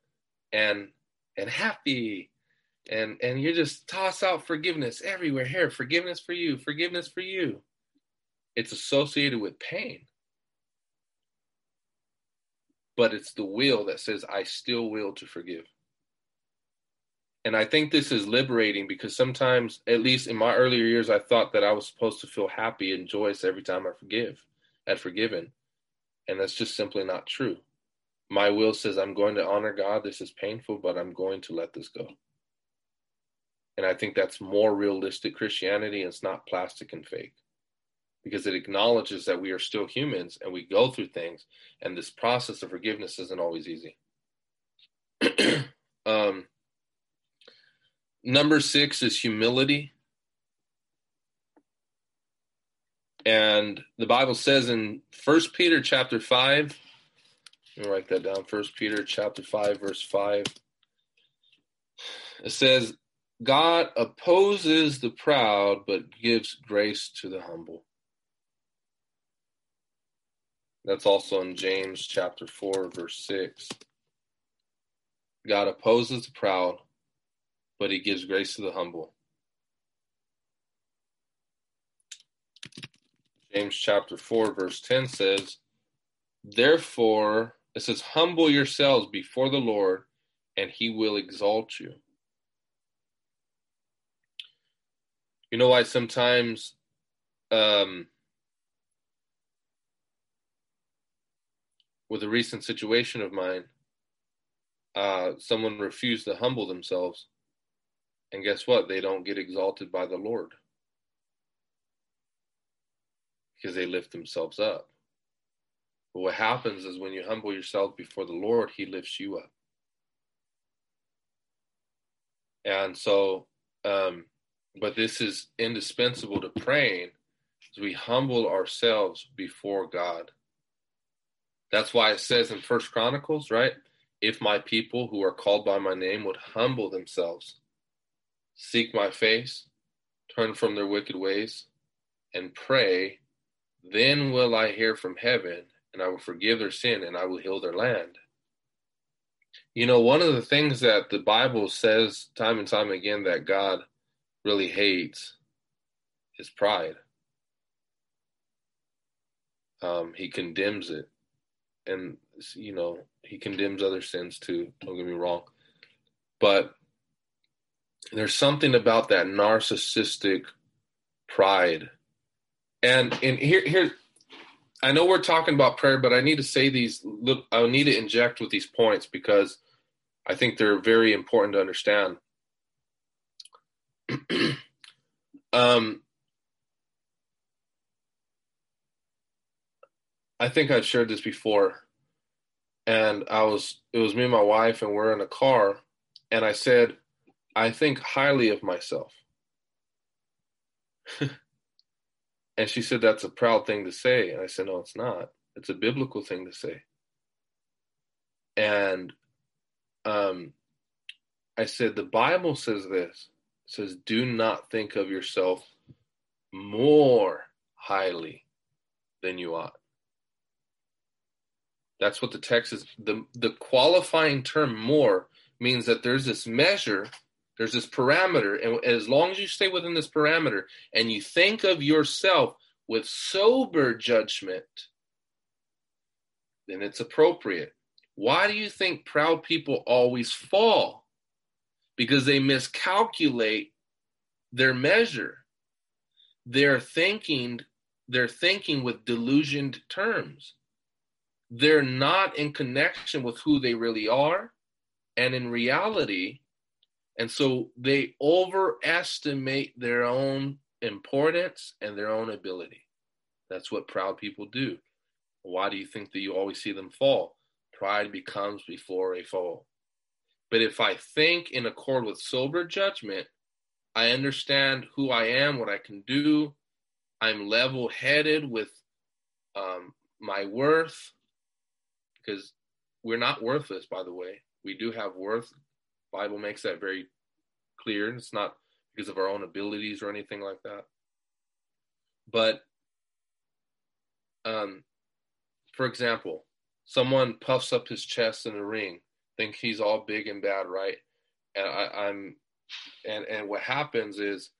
and and happy and and you just toss out forgiveness everywhere here forgiveness for you forgiveness for you it's associated with pain but it's the will that says i still will to forgive and I think this is liberating because sometimes, at least in my earlier years, I thought that I was supposed to feel happy and joyous every time I forgive, had forgiven. And that's just simply not true. My will says I'm going to honor God. This is painful, but I'm going to let this go. And I think that's more realistic Christianity. It's not plastic and fake because it acknowledges that we are still humans and we go through things. And this process of forgiveness isn't always easy. um, Number six is humility. And the Bible says in First Peter chapter 5, let me write that down. First Peter chapter 5, verse 5. It says, God opposes the proud, but gives grace to the humble. That's also in James chapter 4, verse 6. God opposes the proud, but he gives grace to the humble. James chapter 4, verse 10 says, Therefore, it says, humble yourselves before the Lord, and he will exalt you. You know why sometimes um, with a recent situation of mine, uh, someone refused to humble themselves. And guess what? They don't get exalted by the Lord because they lift themselves up. But what happens is when you humble yourself before the Lord, He lifts you up. And so, um, but this is indispensable to praying as we humble ourselves before God. That's why it says in First Chronicles, right? If my people who are called by my name would humble themselves, seek my face, turn from their wicked ways, and pray, then will I hear from heaven, and I will forgive their sin, and I will heal their land. You know, one of the things that the Bible says time and time again that God really hates is pride. Um, he condemns it and you know he condemns other sins too don't get me wrong but there's something about that narcissistic pride and and here here i know we're talking about prayer but i need to say these look i need to inject with these points because i think they're very important to understand um I think I've shared this before. And I was, it was me and my wife, and we're in a car. And I said, I think highly of myself. and she said, That's a proud thing to say. And I said, No, it's not. It's a biblical thing to say. And um, I said, The Bible says this says, Do not think of yourself more highly than you ought. That's what the text is. The, the qualifying term more means that there's this measure, there's this parameter, and as long as you stay within this parameter and you think of yourself with sober judgment, then it's appropriate. Why do you think proud people always fall? Because they miscalculate their measure. They're thinking, they're thinking with delusioned terms they're not in connection with who they really are and in reality. And so they overestimate their own importance and their own ability. That's what proud people do. Why do you think that you always see them fall? Pride becomes before a fall. But if I think in accord with sober judgment, I understand who I am, what I can do. I'm level headed with um, my worth because we're not worthless, by the way. We do have worth. Bible makes that very clear. It's not because of our own abilities or anything like that. But, um, for example, someone puffs up his chest in a ring, think he's all big and bad, right? And I, I'm, and and what happens is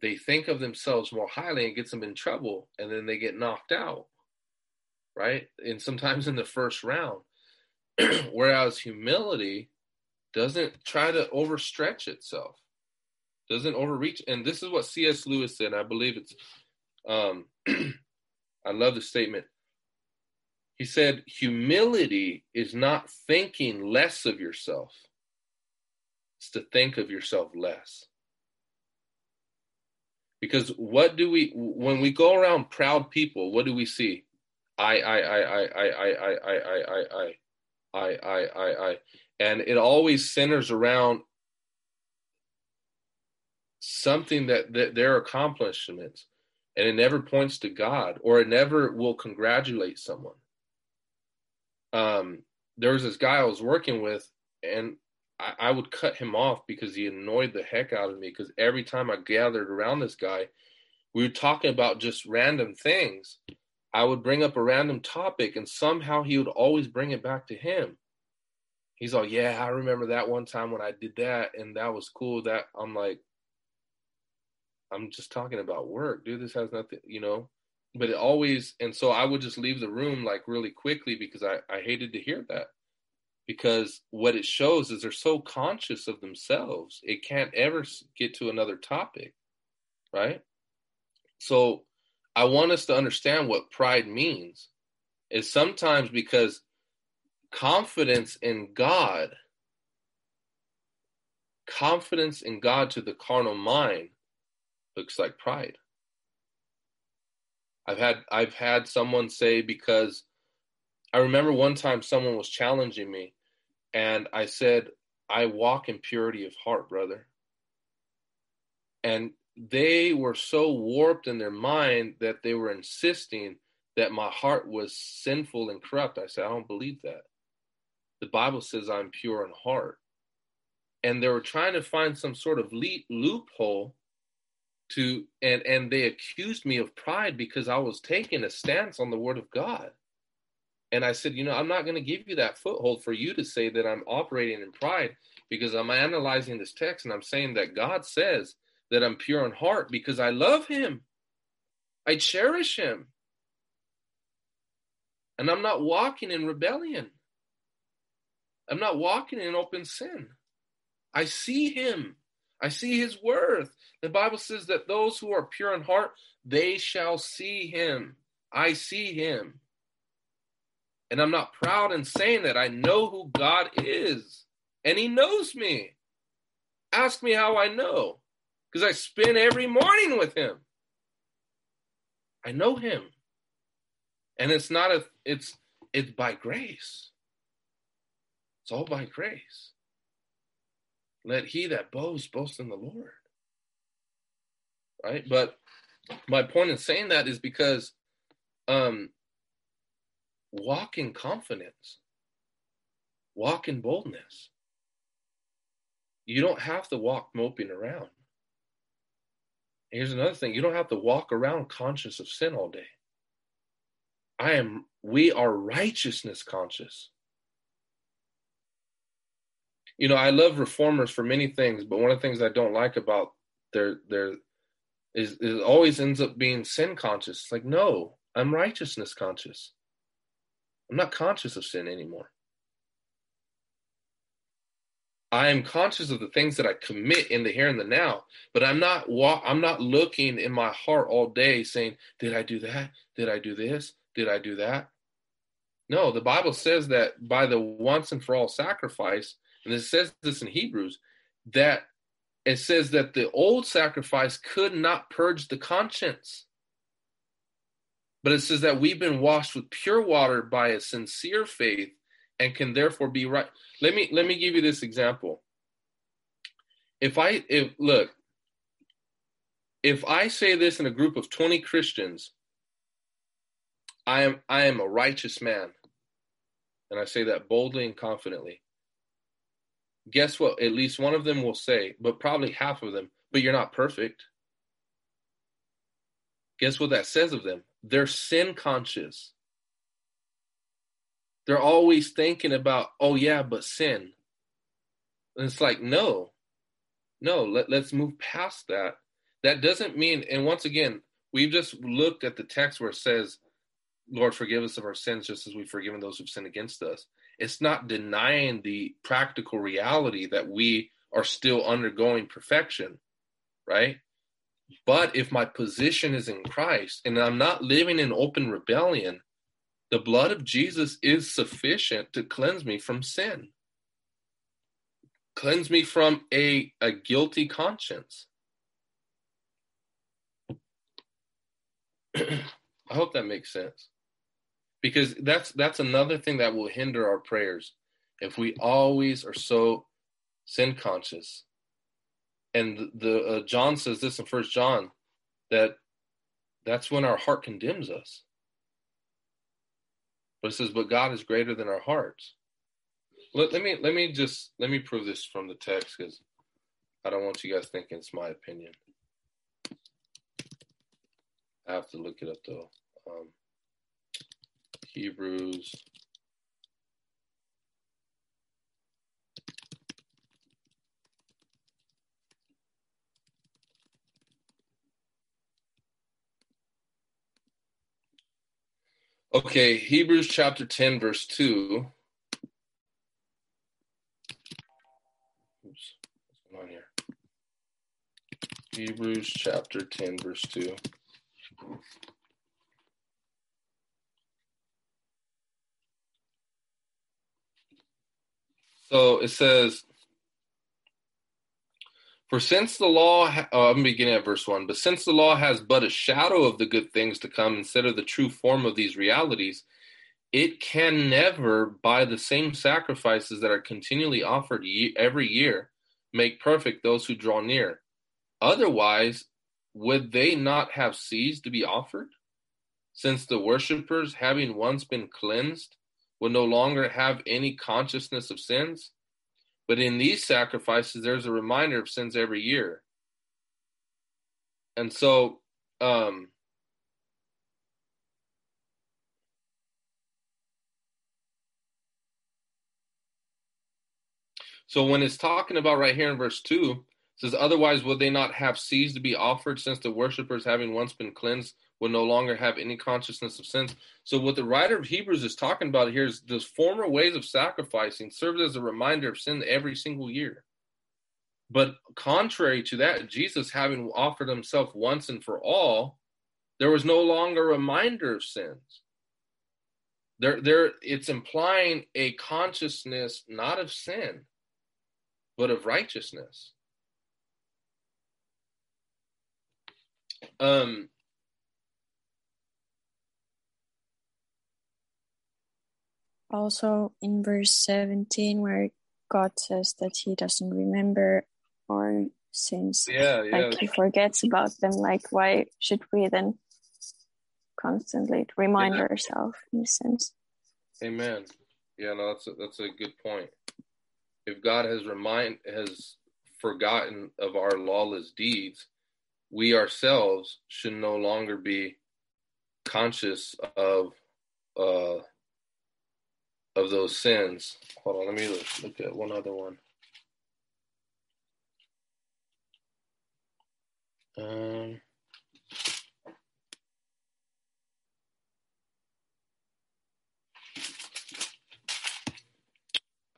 they think of themselves more highly and gets them in trouble, and then they get knocked out right? And sometimes in the first round. Whereas humility doesn't try to overstretch itself, doesn't overreach. And this is what C.S. Lewis said. I believe it's, um, I love the statement. He said, humility is not thinking less of yourself, it's to think of yourself less. Because what do we, when we go around proud people, what do we see? I, I, I, I, I, I, I, I, I, I, I, I, I, I, and it always centers around something that, that their accomplishments, and it never points to God, or it never will congratulate someone. Um, there was this guy I was working with, and I, I would cut him off because he annoyed the heck out of me. Because every time I gathered around this guy, we were talking about just random things I would bring up a random topic and somehow he would always bring it back to him. He's like, Yeah, I remember that one time when I did that and that was cool. That I'm like, I'm just talking about work, dude. This has nothing, you know. but it always and so I would just leave the room like really quickly because I, I hated to hear that. Because what it shows is they're so conscious of themselves, it can't ever get to another topic, right? So I want us to understand what pride means. Is sometimes because confidence in God, confidence in God to the carnal mind looks like pride. I've had I've had someone say because I remember one time someone was challenging me and I said I walk in purity of heart, brother. And they were so warped in their mind that they were insisting that my heart was sinful and corrupt. I said I don't believe that. The Bible says I'm pure in heart. And they were trying to find some sort of loophole to and and they accused me of pride because I was taking a stance on the word of God. And I said, you know, I'm not going to give you that foothold for you to say that I'm operating in pride because I'm analyzing this text and I'm saying that God says that I'm pure in heart because I love him. I cherish him. And I'm not walking in rebellion. I'm not walking in open sin. I see him. I see his worth. The Bible says that those who are pure in heart, they shall see him. I see him. And I'm not proud in saying that. I know who God is, and he knows me. Ask me how I know, because I spend every morning with him. I know him. And it's not a it's it's by grace. It's all by grace. Let he that boasts boast in the Lord. Right? But my point in saying that is because um, walk in confidence, walk in boldness. You don't have to walk moping around. Here's another thing you don't have to walk around conscious of sin all day. I am, we are righteousness conscious you know, I love reformers for many things, but one of the things I don't like about their their is it always ends up being sin conscious. Like, no, I'm righteousness conscious. I'm not conscious of sin anymore. I am conscious of the things that I commit in the here and the now, but I'm not wa- I'm not looking in my heart all day saying, "Did I do that? Did I do this? Did I do that?" No, the Bible says that by the once and for all sacrifice, and it says this in Hebrews, that it says that the old sacrifice could not purge the conscience. But it says that we've been washed with pure water by a sincere faith and can therefore be right. Let me let me give you this example. If I if look, if I say this in a group of 20 Christians, I am I am a righteous man. And I say that boldly and confidently guess what? At least one of them will say, but probably half of them, but you're not perfect. Guess what that says of them? They're sin conscious. They're always thinking about, oh, yeah, but sin. And it's like, no, no, let, let's move past that. That doesn't mean, and once again, we've just looked at the text where it says, Lord, forgive us of our sins just as we've forgiven those who've sinned against us it's not denying the practical reality that we are still undergoing perfection, right? But if my position is in Christ and I'm not living in open rebellion, the blood of Jesus is sufficient to cleanse me from sin, cleanse me from a, a guilty conscience. I hope that makes sense because that's that's another thing that will hinder our prayers. If we always are so sin conscious. And the, uh, john says this in first john that that's when our heart condemns us. But it says but god is greater than our hearts. Let, let me let me just let me prove this from the text because i don't want you guys thinking it's my opinion. I have to look it up though. Um, Hebrews Okay, Hebrews chapter 10, verse 2. Oops, what's going on here? Hebrews chapter 10, verse 2. So it says, For since the law, ha- oh, I'm beginning at verse 1, but since the law has but a shadow of the good things to come instead of the true form of these realities, it can never, by the same sacrifices that are continually offered ye- every year, make perfect those who draw near. Otherwise, would they not have ceased to be offered? Since the worshippers, having once been cleansed, would no longer have any consciousness of sins? But in these sacrifices, there's a reminder of sins every year. And so, um, so when it's talking about right here in verse 2, it says, Otherwise, would they not have ceased to be offered, since the worshippers, having once been cleansed, would no longer have any consciousness of sins? So, what the writer of Hebrews is talking about here is those former ways of sacrificing served as a reminder of sin every single year. But contrary to that, Jesus having offered himself once and for all, there was no longer a reminder of sins. There, there, it's implying a consciousness not of sin, but of righteousness. Um, Also in verse 17, where God says that he doesn't remember our sins, yeah, yeah, like he forgets about them. Like, why should we then constantly remind Yeah. ourselves in a sense? Amen. Yeah, no, that's a, that's a good point. If God has remind has forgotten of our lawless deeds, we ourselves should no longer be conscious of uh of those sins. Hold on, let me look, look at one other one. Um,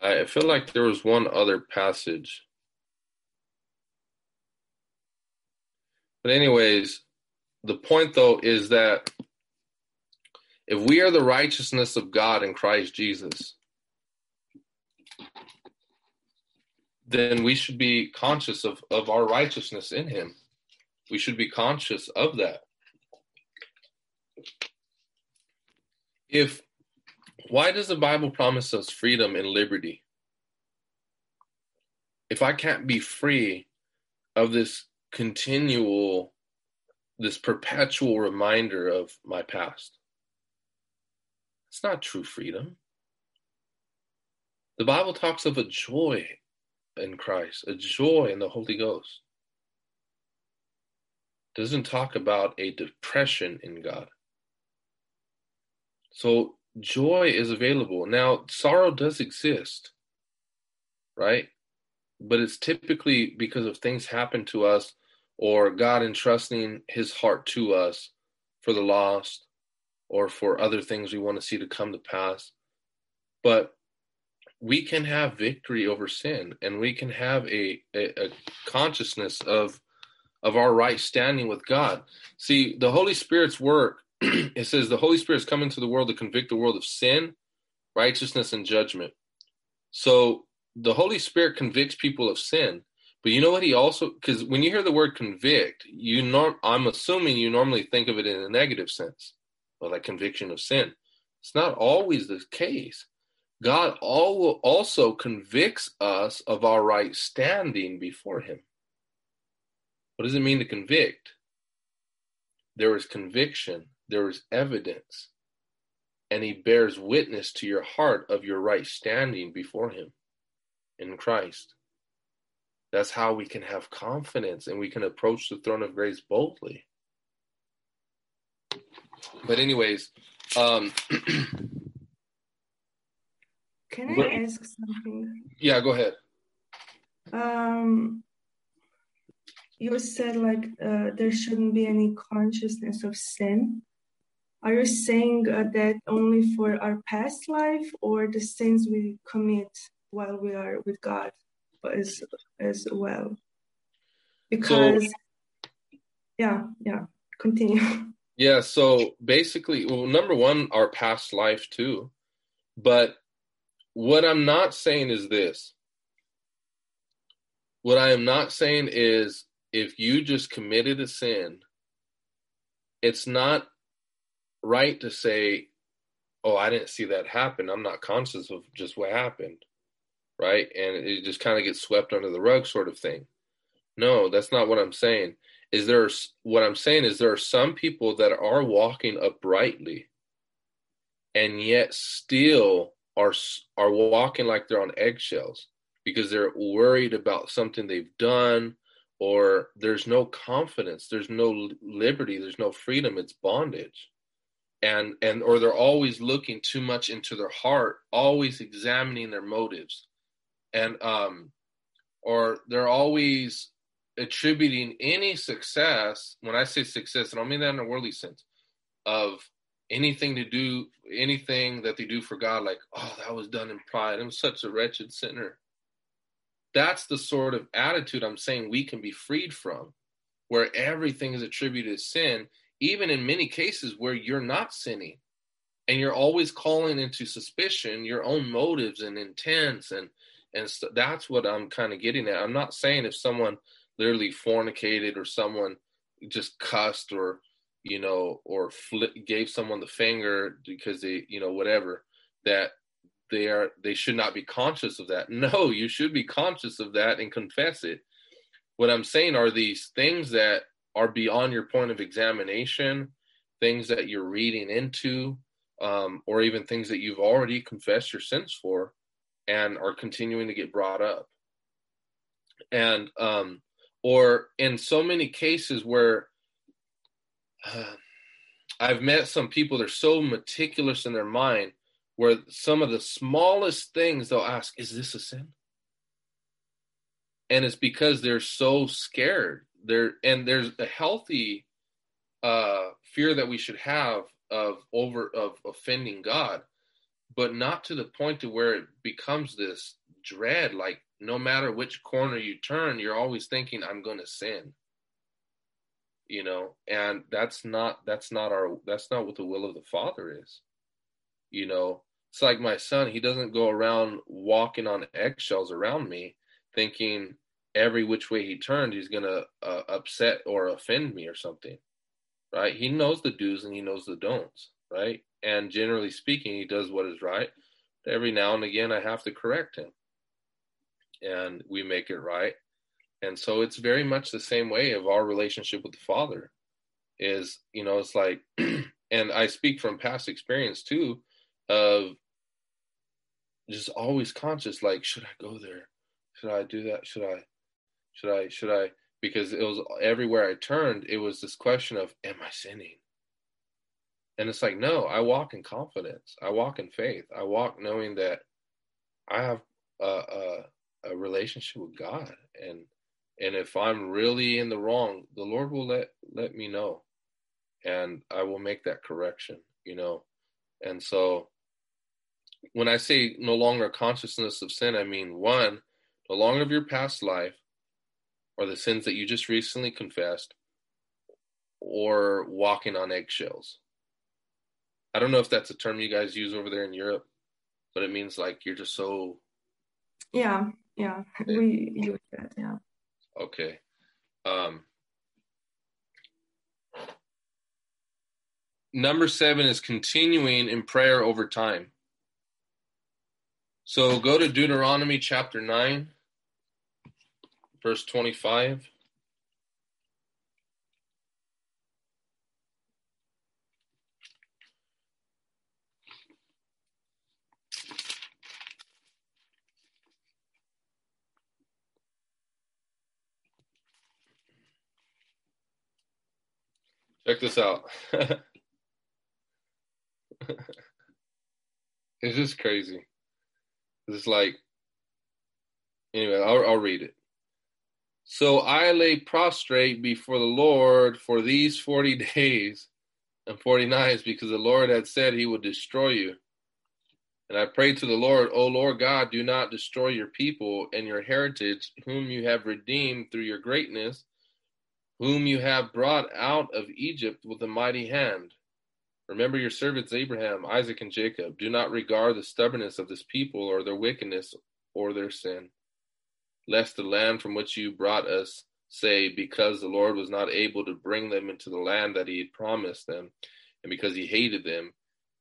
I feel like there was one other passage. But anyways, the point though is that if we are the righteousness of God in Christ Jesus, then we should be conscious of, of our righteousness in him. We should be conscious of that. If why does the Bible promise us freedom and liberty? If I can't be free of this continual, this perpetual reminder of my past, it's not true freedom. The Bible talks of a joy in Christ, a joy in the Holy Ghost. It doesn't talk about a depression in God. So joy is available. Now, sorrow does exist, right? But it's typically because of things happen to us or God entrusting his heart to us for the lost or for other things we want to see to come to pass. But we can have victory over sin and we can have a, a, a consciousness of of our right standing with God. See, the Holy Spirit's work, it says the Holy Spirit's come into the world to convict the world of sin, righteousness, and judgment. So the Holy Spirit convicts people of sin. But you know what he also because when you hear the word convict, you norm I'm assuming you normally think of it in a negative sense, or like conviction of sin. It's not always the case. God all, also convicts us of our right standing before him. What does it mean to convict? There is conviction, there is evidence, and he bears witness to your heart of your right standing before him in Christ. That's how we can have confidence and we can approach the throne of grace boldly. But, anyways, um, Can I What- ask something? yeah, go ahead. Um, you said like uh, there shouldn't be any consciousness of sin. are you saying uh, that only for our past life or the sins we commit while we are with God as as well? Because yeah, yeah, continue. Yeah, so basically, well, number one, our past life too. But what I'm not saying is this. What I am not saying is if you just committed a sin, it's not right to say, oh, I didn't see that happen. I'm not conscious of just what happened. Right. And it just kind of gets swept under the rug, sort of thing. No, that's not what I'm saying. Is there what I'm saying is there are some people that are walking uprightly and yet still are are walking like they're on eggshells because they're worried about something they've done or there's no confidence there's no liberty there's no freedom it's bondage and and or they're always looking too much into their heart always examining their motives and um or they're always attributing any success when i say success i don't mean that in a worldly sense of anything to do anything that they do for god like oh that was done in pride. I'm such a wretched sinner. That's the sort of attitude i'm saying we can be freed from where everything is attributed to sin even in many cases where you're not sinning and you're always calling into suspicion your own motives and intents and and so that's what i'm kind of getting at. I'm not saying if someone literally fornicated or someone just cussed or you know or gave someone the finger because they you know whatever that they are they should not be conscious of that. No you should be conscious of that and confess it. What i'm saying are these things that are beyond your point of examination, things that you're reading into, um, or even things that you've already confessed your sins for and are continuing to get brought up. And, um, or in so many cases where uh, I've met some people, they're so meticulous in their mind where some of the smallest things they'll ask, Is this a sin? And it's because they're so scared there and there's a healthy uh, fear that we should have of over of offending God, but not to the point to where it becomes this dread. Like no matter which corner you turn, you're always thinking, "I'm going to sin." You know, and that's not that's not our that's not what the will of the Father is. You know, it's like my son; he doesn't go around walking on eggshells around me, thinking every which way he turns, he's going to uh, upset or offend me or something, right? He knows the do's and he knows the don'ts, right? And generally speaking, he does what is right. Every now and again, I have to correct him, and we make it right. And so it's very much the same way of our relationship with the Father. Is you know, it's like, and I speak from past experience too, of just always conscious, like, should I go there? Should I do that? Should I? Should I, should I, because it was everywhere I turned, it was this question of, am I sinning? And it's like, no, I walk in confidence. I walk in faith. I walk knowing that I have a, a, a relationship with God. And, and if I'm really in the wrong, the Lord will let, let me know and I will make that correction, you know? And so when I say no longer consciousness of sin, I mean one, no longer of your past life, or the sins that you just recently confessed or walking on eggshells. I don't know if that's a term you guys use over there in Europe, but it means like you're just so. Yeah, yeah, we use that. Yeah. Okay. Um, number seven is continuing in prayer over time. So go to Deuteronomy chapter 9 verse 25. Check this out. it's just crazy. It's like, anyway, I'll, I'll read it. So I lay prostrate before the Lord for these 40 days and 40 nights because the Lord had said he would destroy you. And I prayed to the Lord, O Lord God, do not destroy your people and your heritage, whom you have redeemed through your greatness, whom you have brought out of Egypt with a mighty hand. Remember your servants Abraham, Isaac, and Jacob. Do not regard the stubbornness of this people or their wickedness or their sin, lest the land from which you brought us say, Because the Lord was not able to bring them into the land that he had promised them, and because he hated them,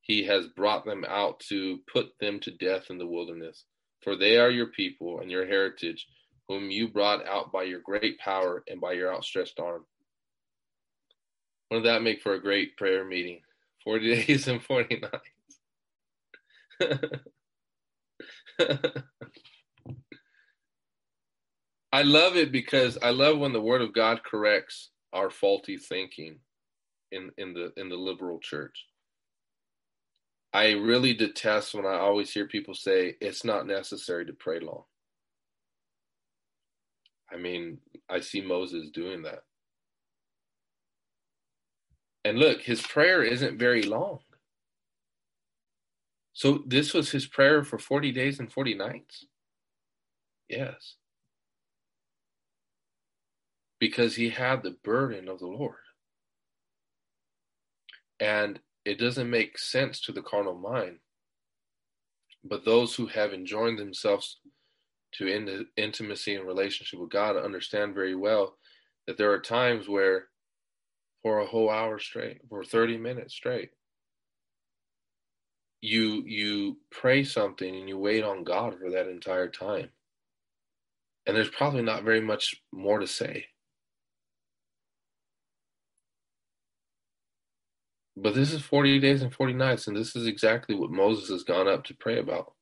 he has brought them out to put them to death in the wilderness. For they are your people and your heritage, whom you brought out by your great power and by your outstretched arm. Wouldn't that make for a great prayer meeting? 40 days and 40 nights. I love it because I love when the word of God corrects our faulty thinking in, in the in the liberal church. I really detest when I always hear people say it's not necessary to pray long. I mean, I see Moses doing that. And look, his prayer isn't very long. So this was his prayer for 40 days and 40 nights? Yes. Because he had the burden of the Lord. And it doesn't make sense to the carnal mind. But those who have enjoined themselves to in- intimacy and relationship with God understand very well that there are times where for a whole hour straight, for 30 minutes straight. You you pray something and you wait on God for that entire time. And there's probably not very much more to say. But this is 40 days and 40 nights, and this is exactly what Moses has gone up to pray about.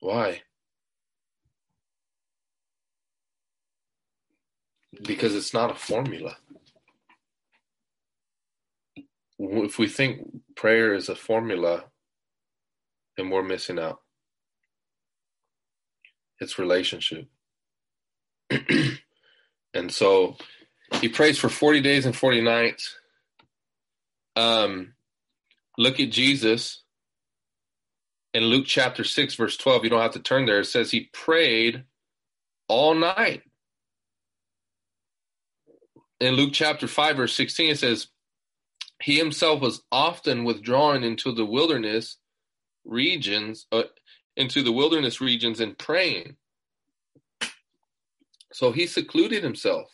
Why? because it's not a formula. If we think prayer is a formula, then we're missing out. It's relationship. and so he prays for 40 days and 40 nights. Um, look at Jesus in Luke chapter 6, verse 12. You don't have to turn there. It says he prayed all night in Luke chapter 5, verse 16, it says, He himself was often withdrawn into the wilderness regions, uh, into the wilderness regions and praying. So he secluded himself.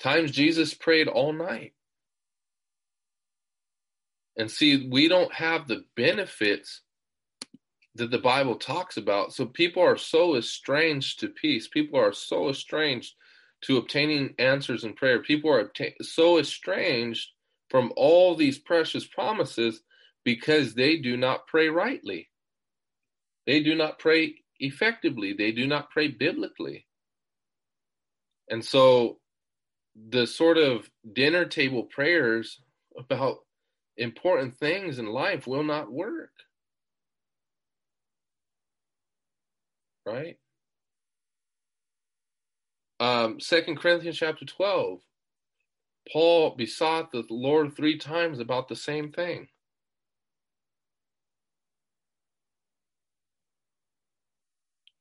Times Jesus prayed all night. And see, we don't have the benefits that the Bible talks about. So people are so estranged to peace. People are so estranged to obtaining answers in prayer. People are so estranged from all these precious promises because they do not pray rightly. They do not pray effectively. They do not pray biblically. And so the sort of dinner table prayers about important things in life will not work. Right? Um, Second Corinthians chapter 12, Paul besought the Lord three times about the same thing.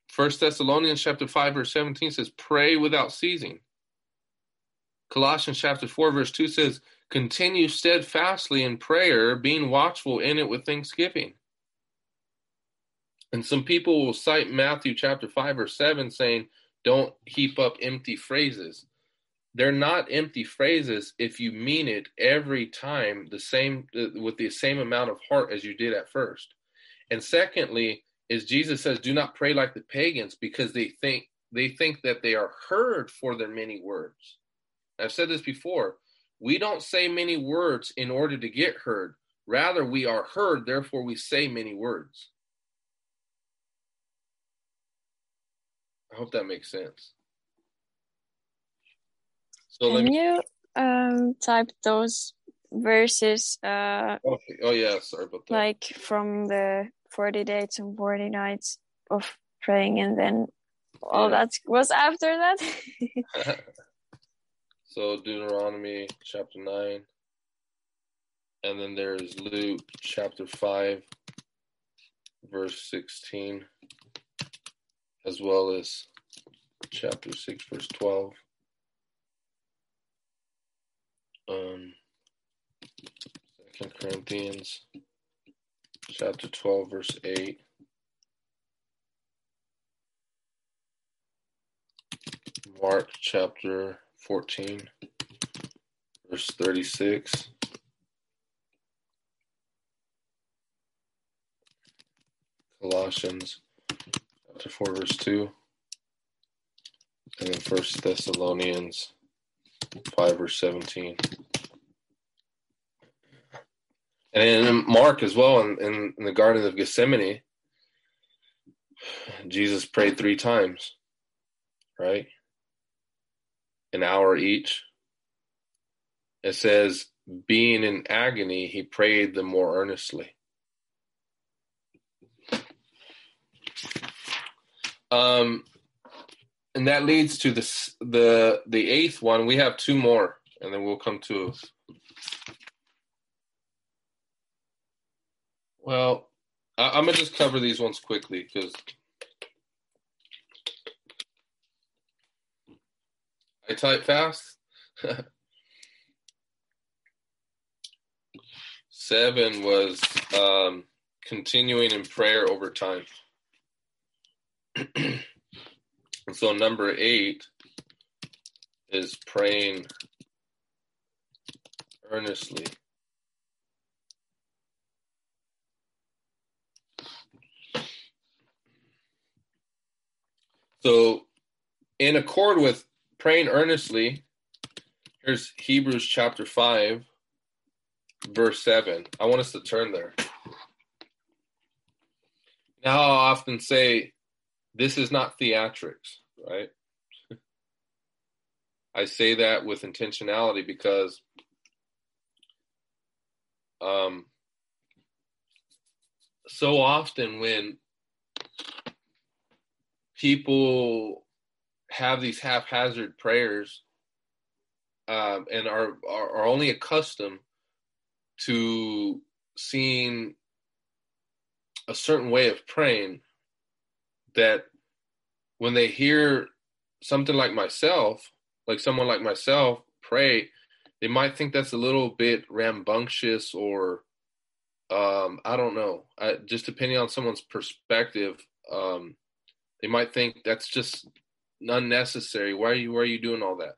First Thessalonians chapter 5, verse 17 says, pray without ceasing. Colossians chapter 4, verse 2 says, continue steadfastly in prayer, being watchful in it with thanksgiving. And some people will cite Matthew chapter 5, or 7, saying, don't heap up empty phrases. They're not empty phrases if you mean it every time the same uh, with the same amount of heart as you did at first. And secondly, is Jesus says, "Do not pray like the pagans because they think they think that they are heard for their many words." I've said this before. We don't say many words in order to get heard. Rather, we are heard, therefore we say many words. I hope that makes sense. So Can me... you um, type those verses? Uh, okay. Oh yeah, sorry about that. Like from the forty days and forty nights of praying, and then all yeah. that was after that. So Deuteronomy chapter 9. And then there's Luke chapter 5, verse 16, as well as chapter 6, verse 12. Um, Second Corinthians chapter 12, verse 8. Mark chapter 14, verse 36. Colossians chapter 4, verse 2. And then First Thessalonians 5, verse 17. And in Mark as well, in, in, in the Garden of Gethsemane, Jesus prayed three times, right? An hour each. It says, being in agony, he prayed the more earnestly. Um, and that leads to the the the eighth one. We have two more, and then we'll come to. Well, I, am gonna just cover these ones quickly because I type fast. Seven was um, continuing in prayer over time. so number eight is praying earnestly. So, in accord with praying earnestly, here's Hebrews chapter 5, verse 7. I want us to turn there. Now, I often say, this is not theatrics, right? I say that with intentionality because um, so often when people have these haphazard prayers um, and are, are, are only accustomed to seeing a certain way of praying that when they hear something like myself, like someone like myself pray, they might think that's a little bit rambunctious or um, I don't know. I, just depending on someone's perspective, um, they might think that's just unnecessary. Why are you why are you doing all that?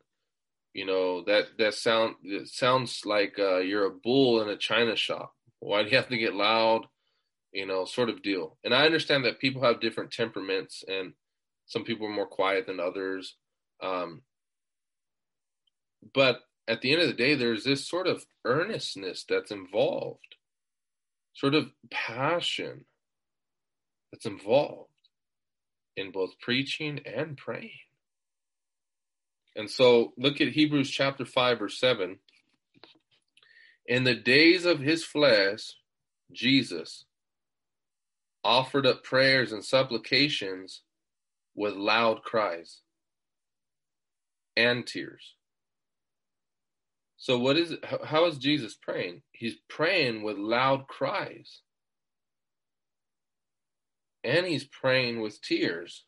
You know that that sound it sounds like uh, you're a bull in a china shop. Why do you have to get loud? you know, sort of deal. And I understand that people have different temperaments and some people are more quiet than others. Um, but at the end of the day, there's this sort of earnestness that's involved, sort of passion that's involved in both preaching and praying. And so look at Hebrews chapter 5, verse 7. In the days of his flesh, Jesus, offered up prayers and supplications with loud cries and tears. So, what is how is Jesus praying? He's praying with loud cries. And he's praying with tears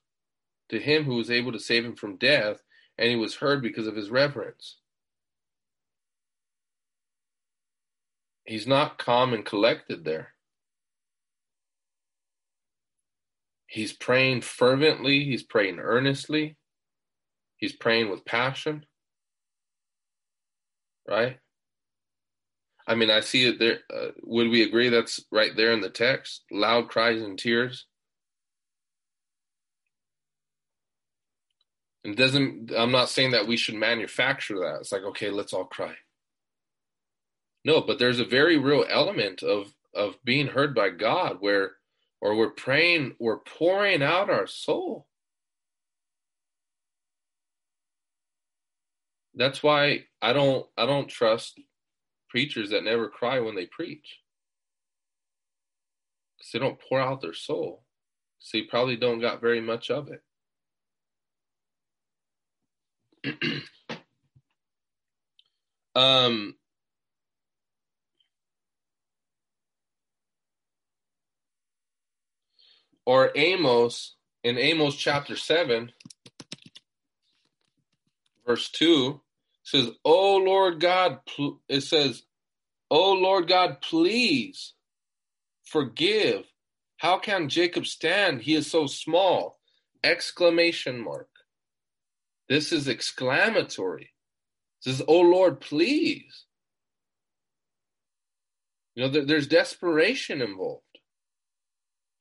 to him who was able to save him from death, and he was heard because of his reverence. He's not calm and collected there. He's praying fervently, he's praying earnestly, he's praying with passion. Right? I mean, I see it there. Uh, would we agree that's right there in the text? Loud cries and tears. It doesn't, I'm not saying that we should manufacture that. It's like, okay, let's all cry. No, but there's a very real element of, of being heard by God where or we're praying, we're pouring out our soul. That's why I don't I don't trust preachers that never cry when they preach. Because they don't pour out their soul. So you probably don't got very much of it. Um, or Amos in Amos chapter 7, verse 2 says, Oh Lord God, it says, Oh Lord God, please forgive. How can Jacob stand? He is so small. Exclamation mark. This is exclamatory. This is, Oh Lord, please. You know, there's desperation involved.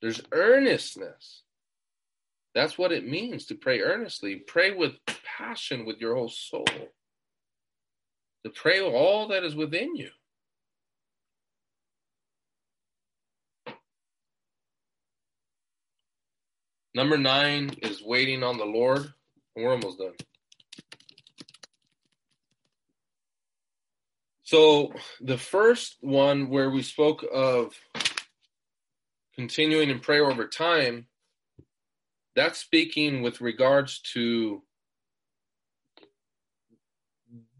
There's earnestness. That's what it means to pray earnestly. Pray with passion with your whole soul. To pray all that is within you. Number nine is waiting on the Lord. We're almost done. So, the first one where we spoke of continuing in prayer over time, that's speaking with regards to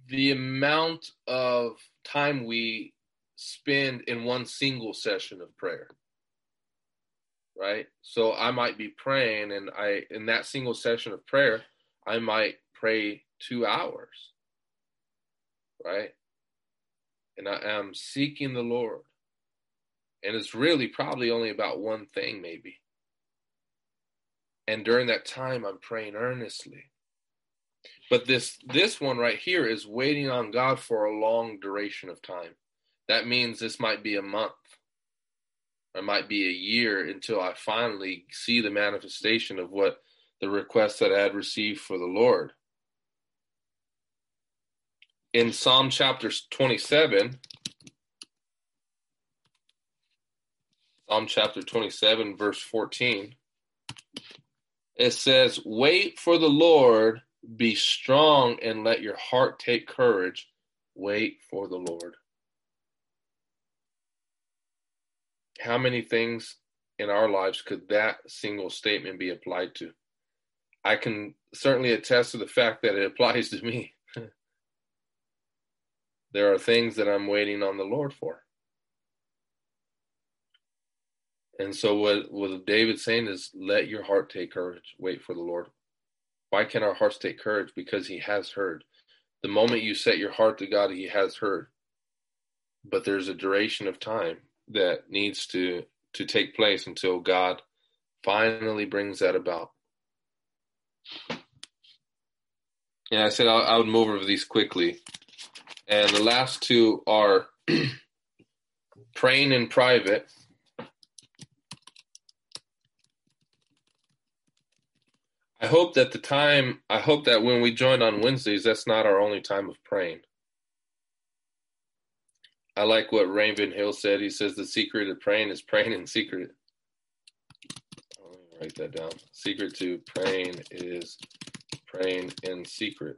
the amount of time we spend in one single session of prayer right so i might be praying and i in that single session of prayer i might pray two hours right and i am seeking the lord and it's really probably only about one thing, maybe. And during that time, I'm praying earnestly. But this this one right here is waiting on God for a long duration of time. That means this might be a month. It might be a year until I finally see the manifestation of what the request that I had received for the Lord. In Psalm chapter 27, Psalm chapter 27, verse 14. It says, Wait for the Lord, be strong, and let your heart take courage. Wait for the Lord. How many things in our lives could that single statement be applied to? I can certainly attest to the fact that it applies to me. there are things that I'm waiting on the Lord for. And so what what David's saying is let your heart take courage. Wait for the Lord. Why can our hearts take courage? Because he has heard. The moment you set your heart to God, he has heard. But there's a duration of time that needs to to take place until God finally brings that about. Yeah, I said I would move over these quickly. And the last two are praying in private I hope that the time, I hope that when we join on Wednesdays, that's not our only time of praying. I like what Ravenhill said. He says the secret of praying is praying in secret. Write that down. Secret to praying is praying in secret.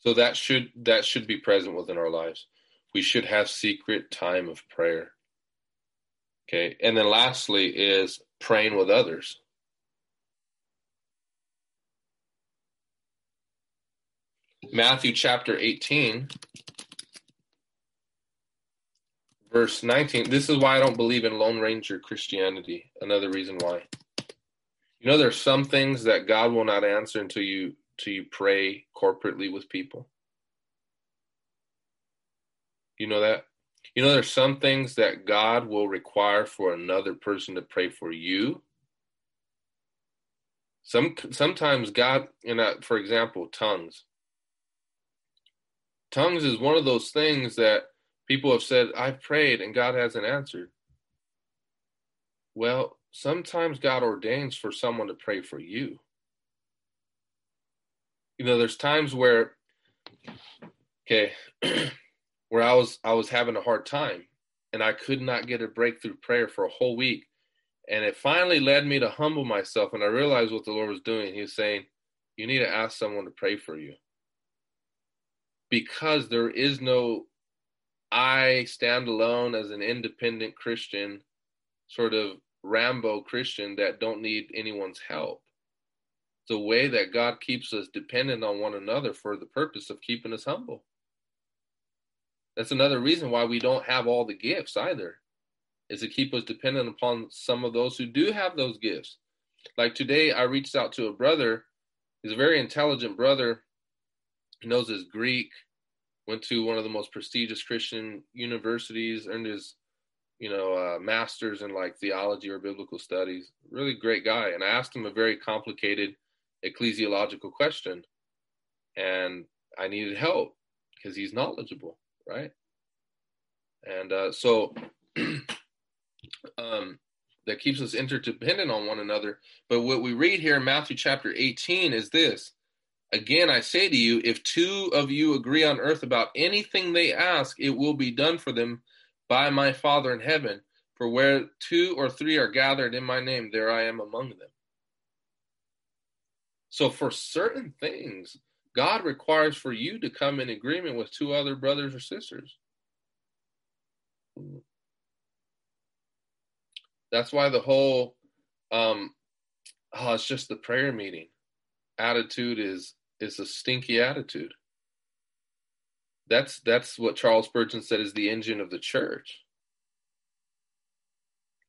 So that should that should be present within our lives we should have secret time of prayer. Okay. And then lastly is praying with others. Matthew chapter 18, verse 19. This is why I don't believe in Lone Ranger Christianity. Another reason why. You know, there's some things that God will not answer until you until you pray corporately with people. You know that? You know, there's some things that God will require for another person to pray for you. Some sometimes God, you know, for example, tongues. Tongues is one of those things that people have said, I've prayed and God hasn't answered. Well, sometimes God ordains for someone to pray for you. You know, there's times where, okay, where I was I was having a hard time and I could not get a breakthrough prayer for a whole week. And it finally led me to humble myself and I realized what the Lord was doing. He was saying, You need to ask someone to pray for you. Because there is no I stand alone as an independent Christian sort of Rambo Christian that don't need anyone's help. It's a way that God keeps us dependent on one another for the purpose of keeping us humble. That's another reason why we don't have all the gifts either, is to keep us dependent upon some of those who do have those gifts. Like today, I reached out to a brother. He's a very intelligent brother. He knows his Greek, went to one of the most prestigious Christian universities, earned his, you know, uh, master's in like theology or biblical studies. Really great guy. And I asked him a very complicated ecclesiological question, and I needed help because he's knowledgeable right? And uh, so um, that keeps us interdependent on one another. But what we read here in Matthew chapter 18 is this Again, I say to you, if two of you agree on earth about anything they ask, it will be done for them by my Father in heaven. For where two or three are gathered in my name, there I am among them. So, for certain things, God requires for you to come in agreement with two other brothers or sisters. That's why the whole um oh, it's just the prayer meeting attitude is is a stinky attitude. That's that's what Charles Spurgeon said is the engine of the church.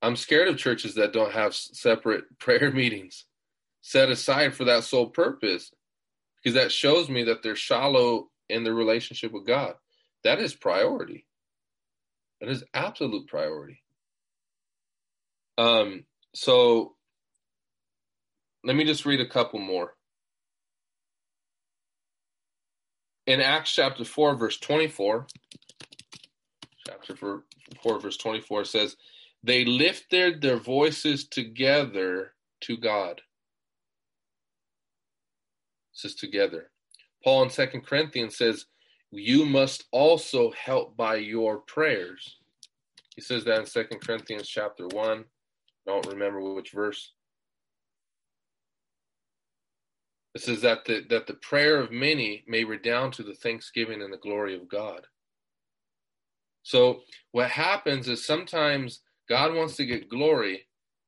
I'm scared of churches that don't have separate prayer meetings set aside for that sole purpose because that shows me that they're shallow in their relationship with God. That is priority. That is absolute priority. Um, so let me just read a couple more. In Acts chapter 4, verse 24, chapter 4, 4 verse 24 says, They lifted their voices together to God says together. Paul in Second Corinthians says, You must also help by your prayers. He says that in Second Corinthians chapter 1. I don't remember which verse. It says that the, that the prayer of many may redound to the thanksgiving and the glory of God. So what happens is sometimes God wants to get glory,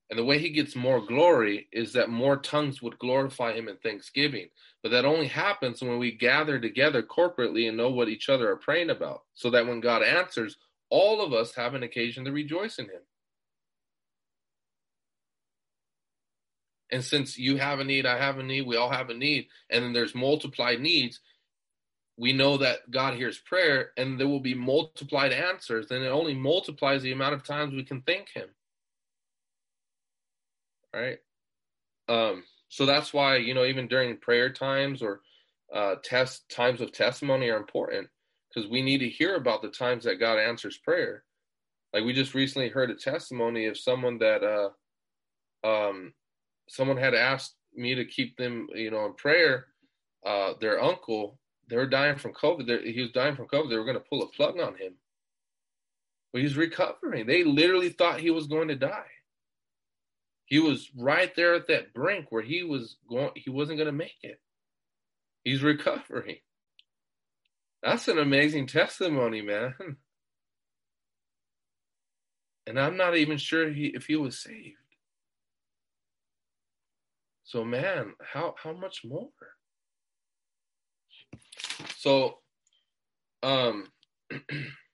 and the way he gets more glory is that more tongues would glorify him in thanksgiving. But that only happens when we gather together corporately and know what each other are praying about, so that when God answers, all of us have an occasion to rejoice in him. And since you have a need, I have a need, we all have a need, and then there's multiplied needs, we know that God hears prayer and there will be multiplied answers, and it only multiplies the amount of times we can thank him right? Um, so that's why you know even during prayer times or uh, test times of testimony are important because we need to hear about the times that God answers prayer. Like we just recently heard a testimony of someone that uh, um, someone had asked me to keep them, you know, in prayer. Uh, their uncle, they were dying from COVID. They're, he was dying from COVID. They were going to pull a plug on him, but he's recovering. They literally thought he was going to die. He was right there at that brink where he was going he wasn't going to make it. He's recovering. That's an amazing testimony, man. And I'm not even sure he, if he was saved. So man, how how much more? So um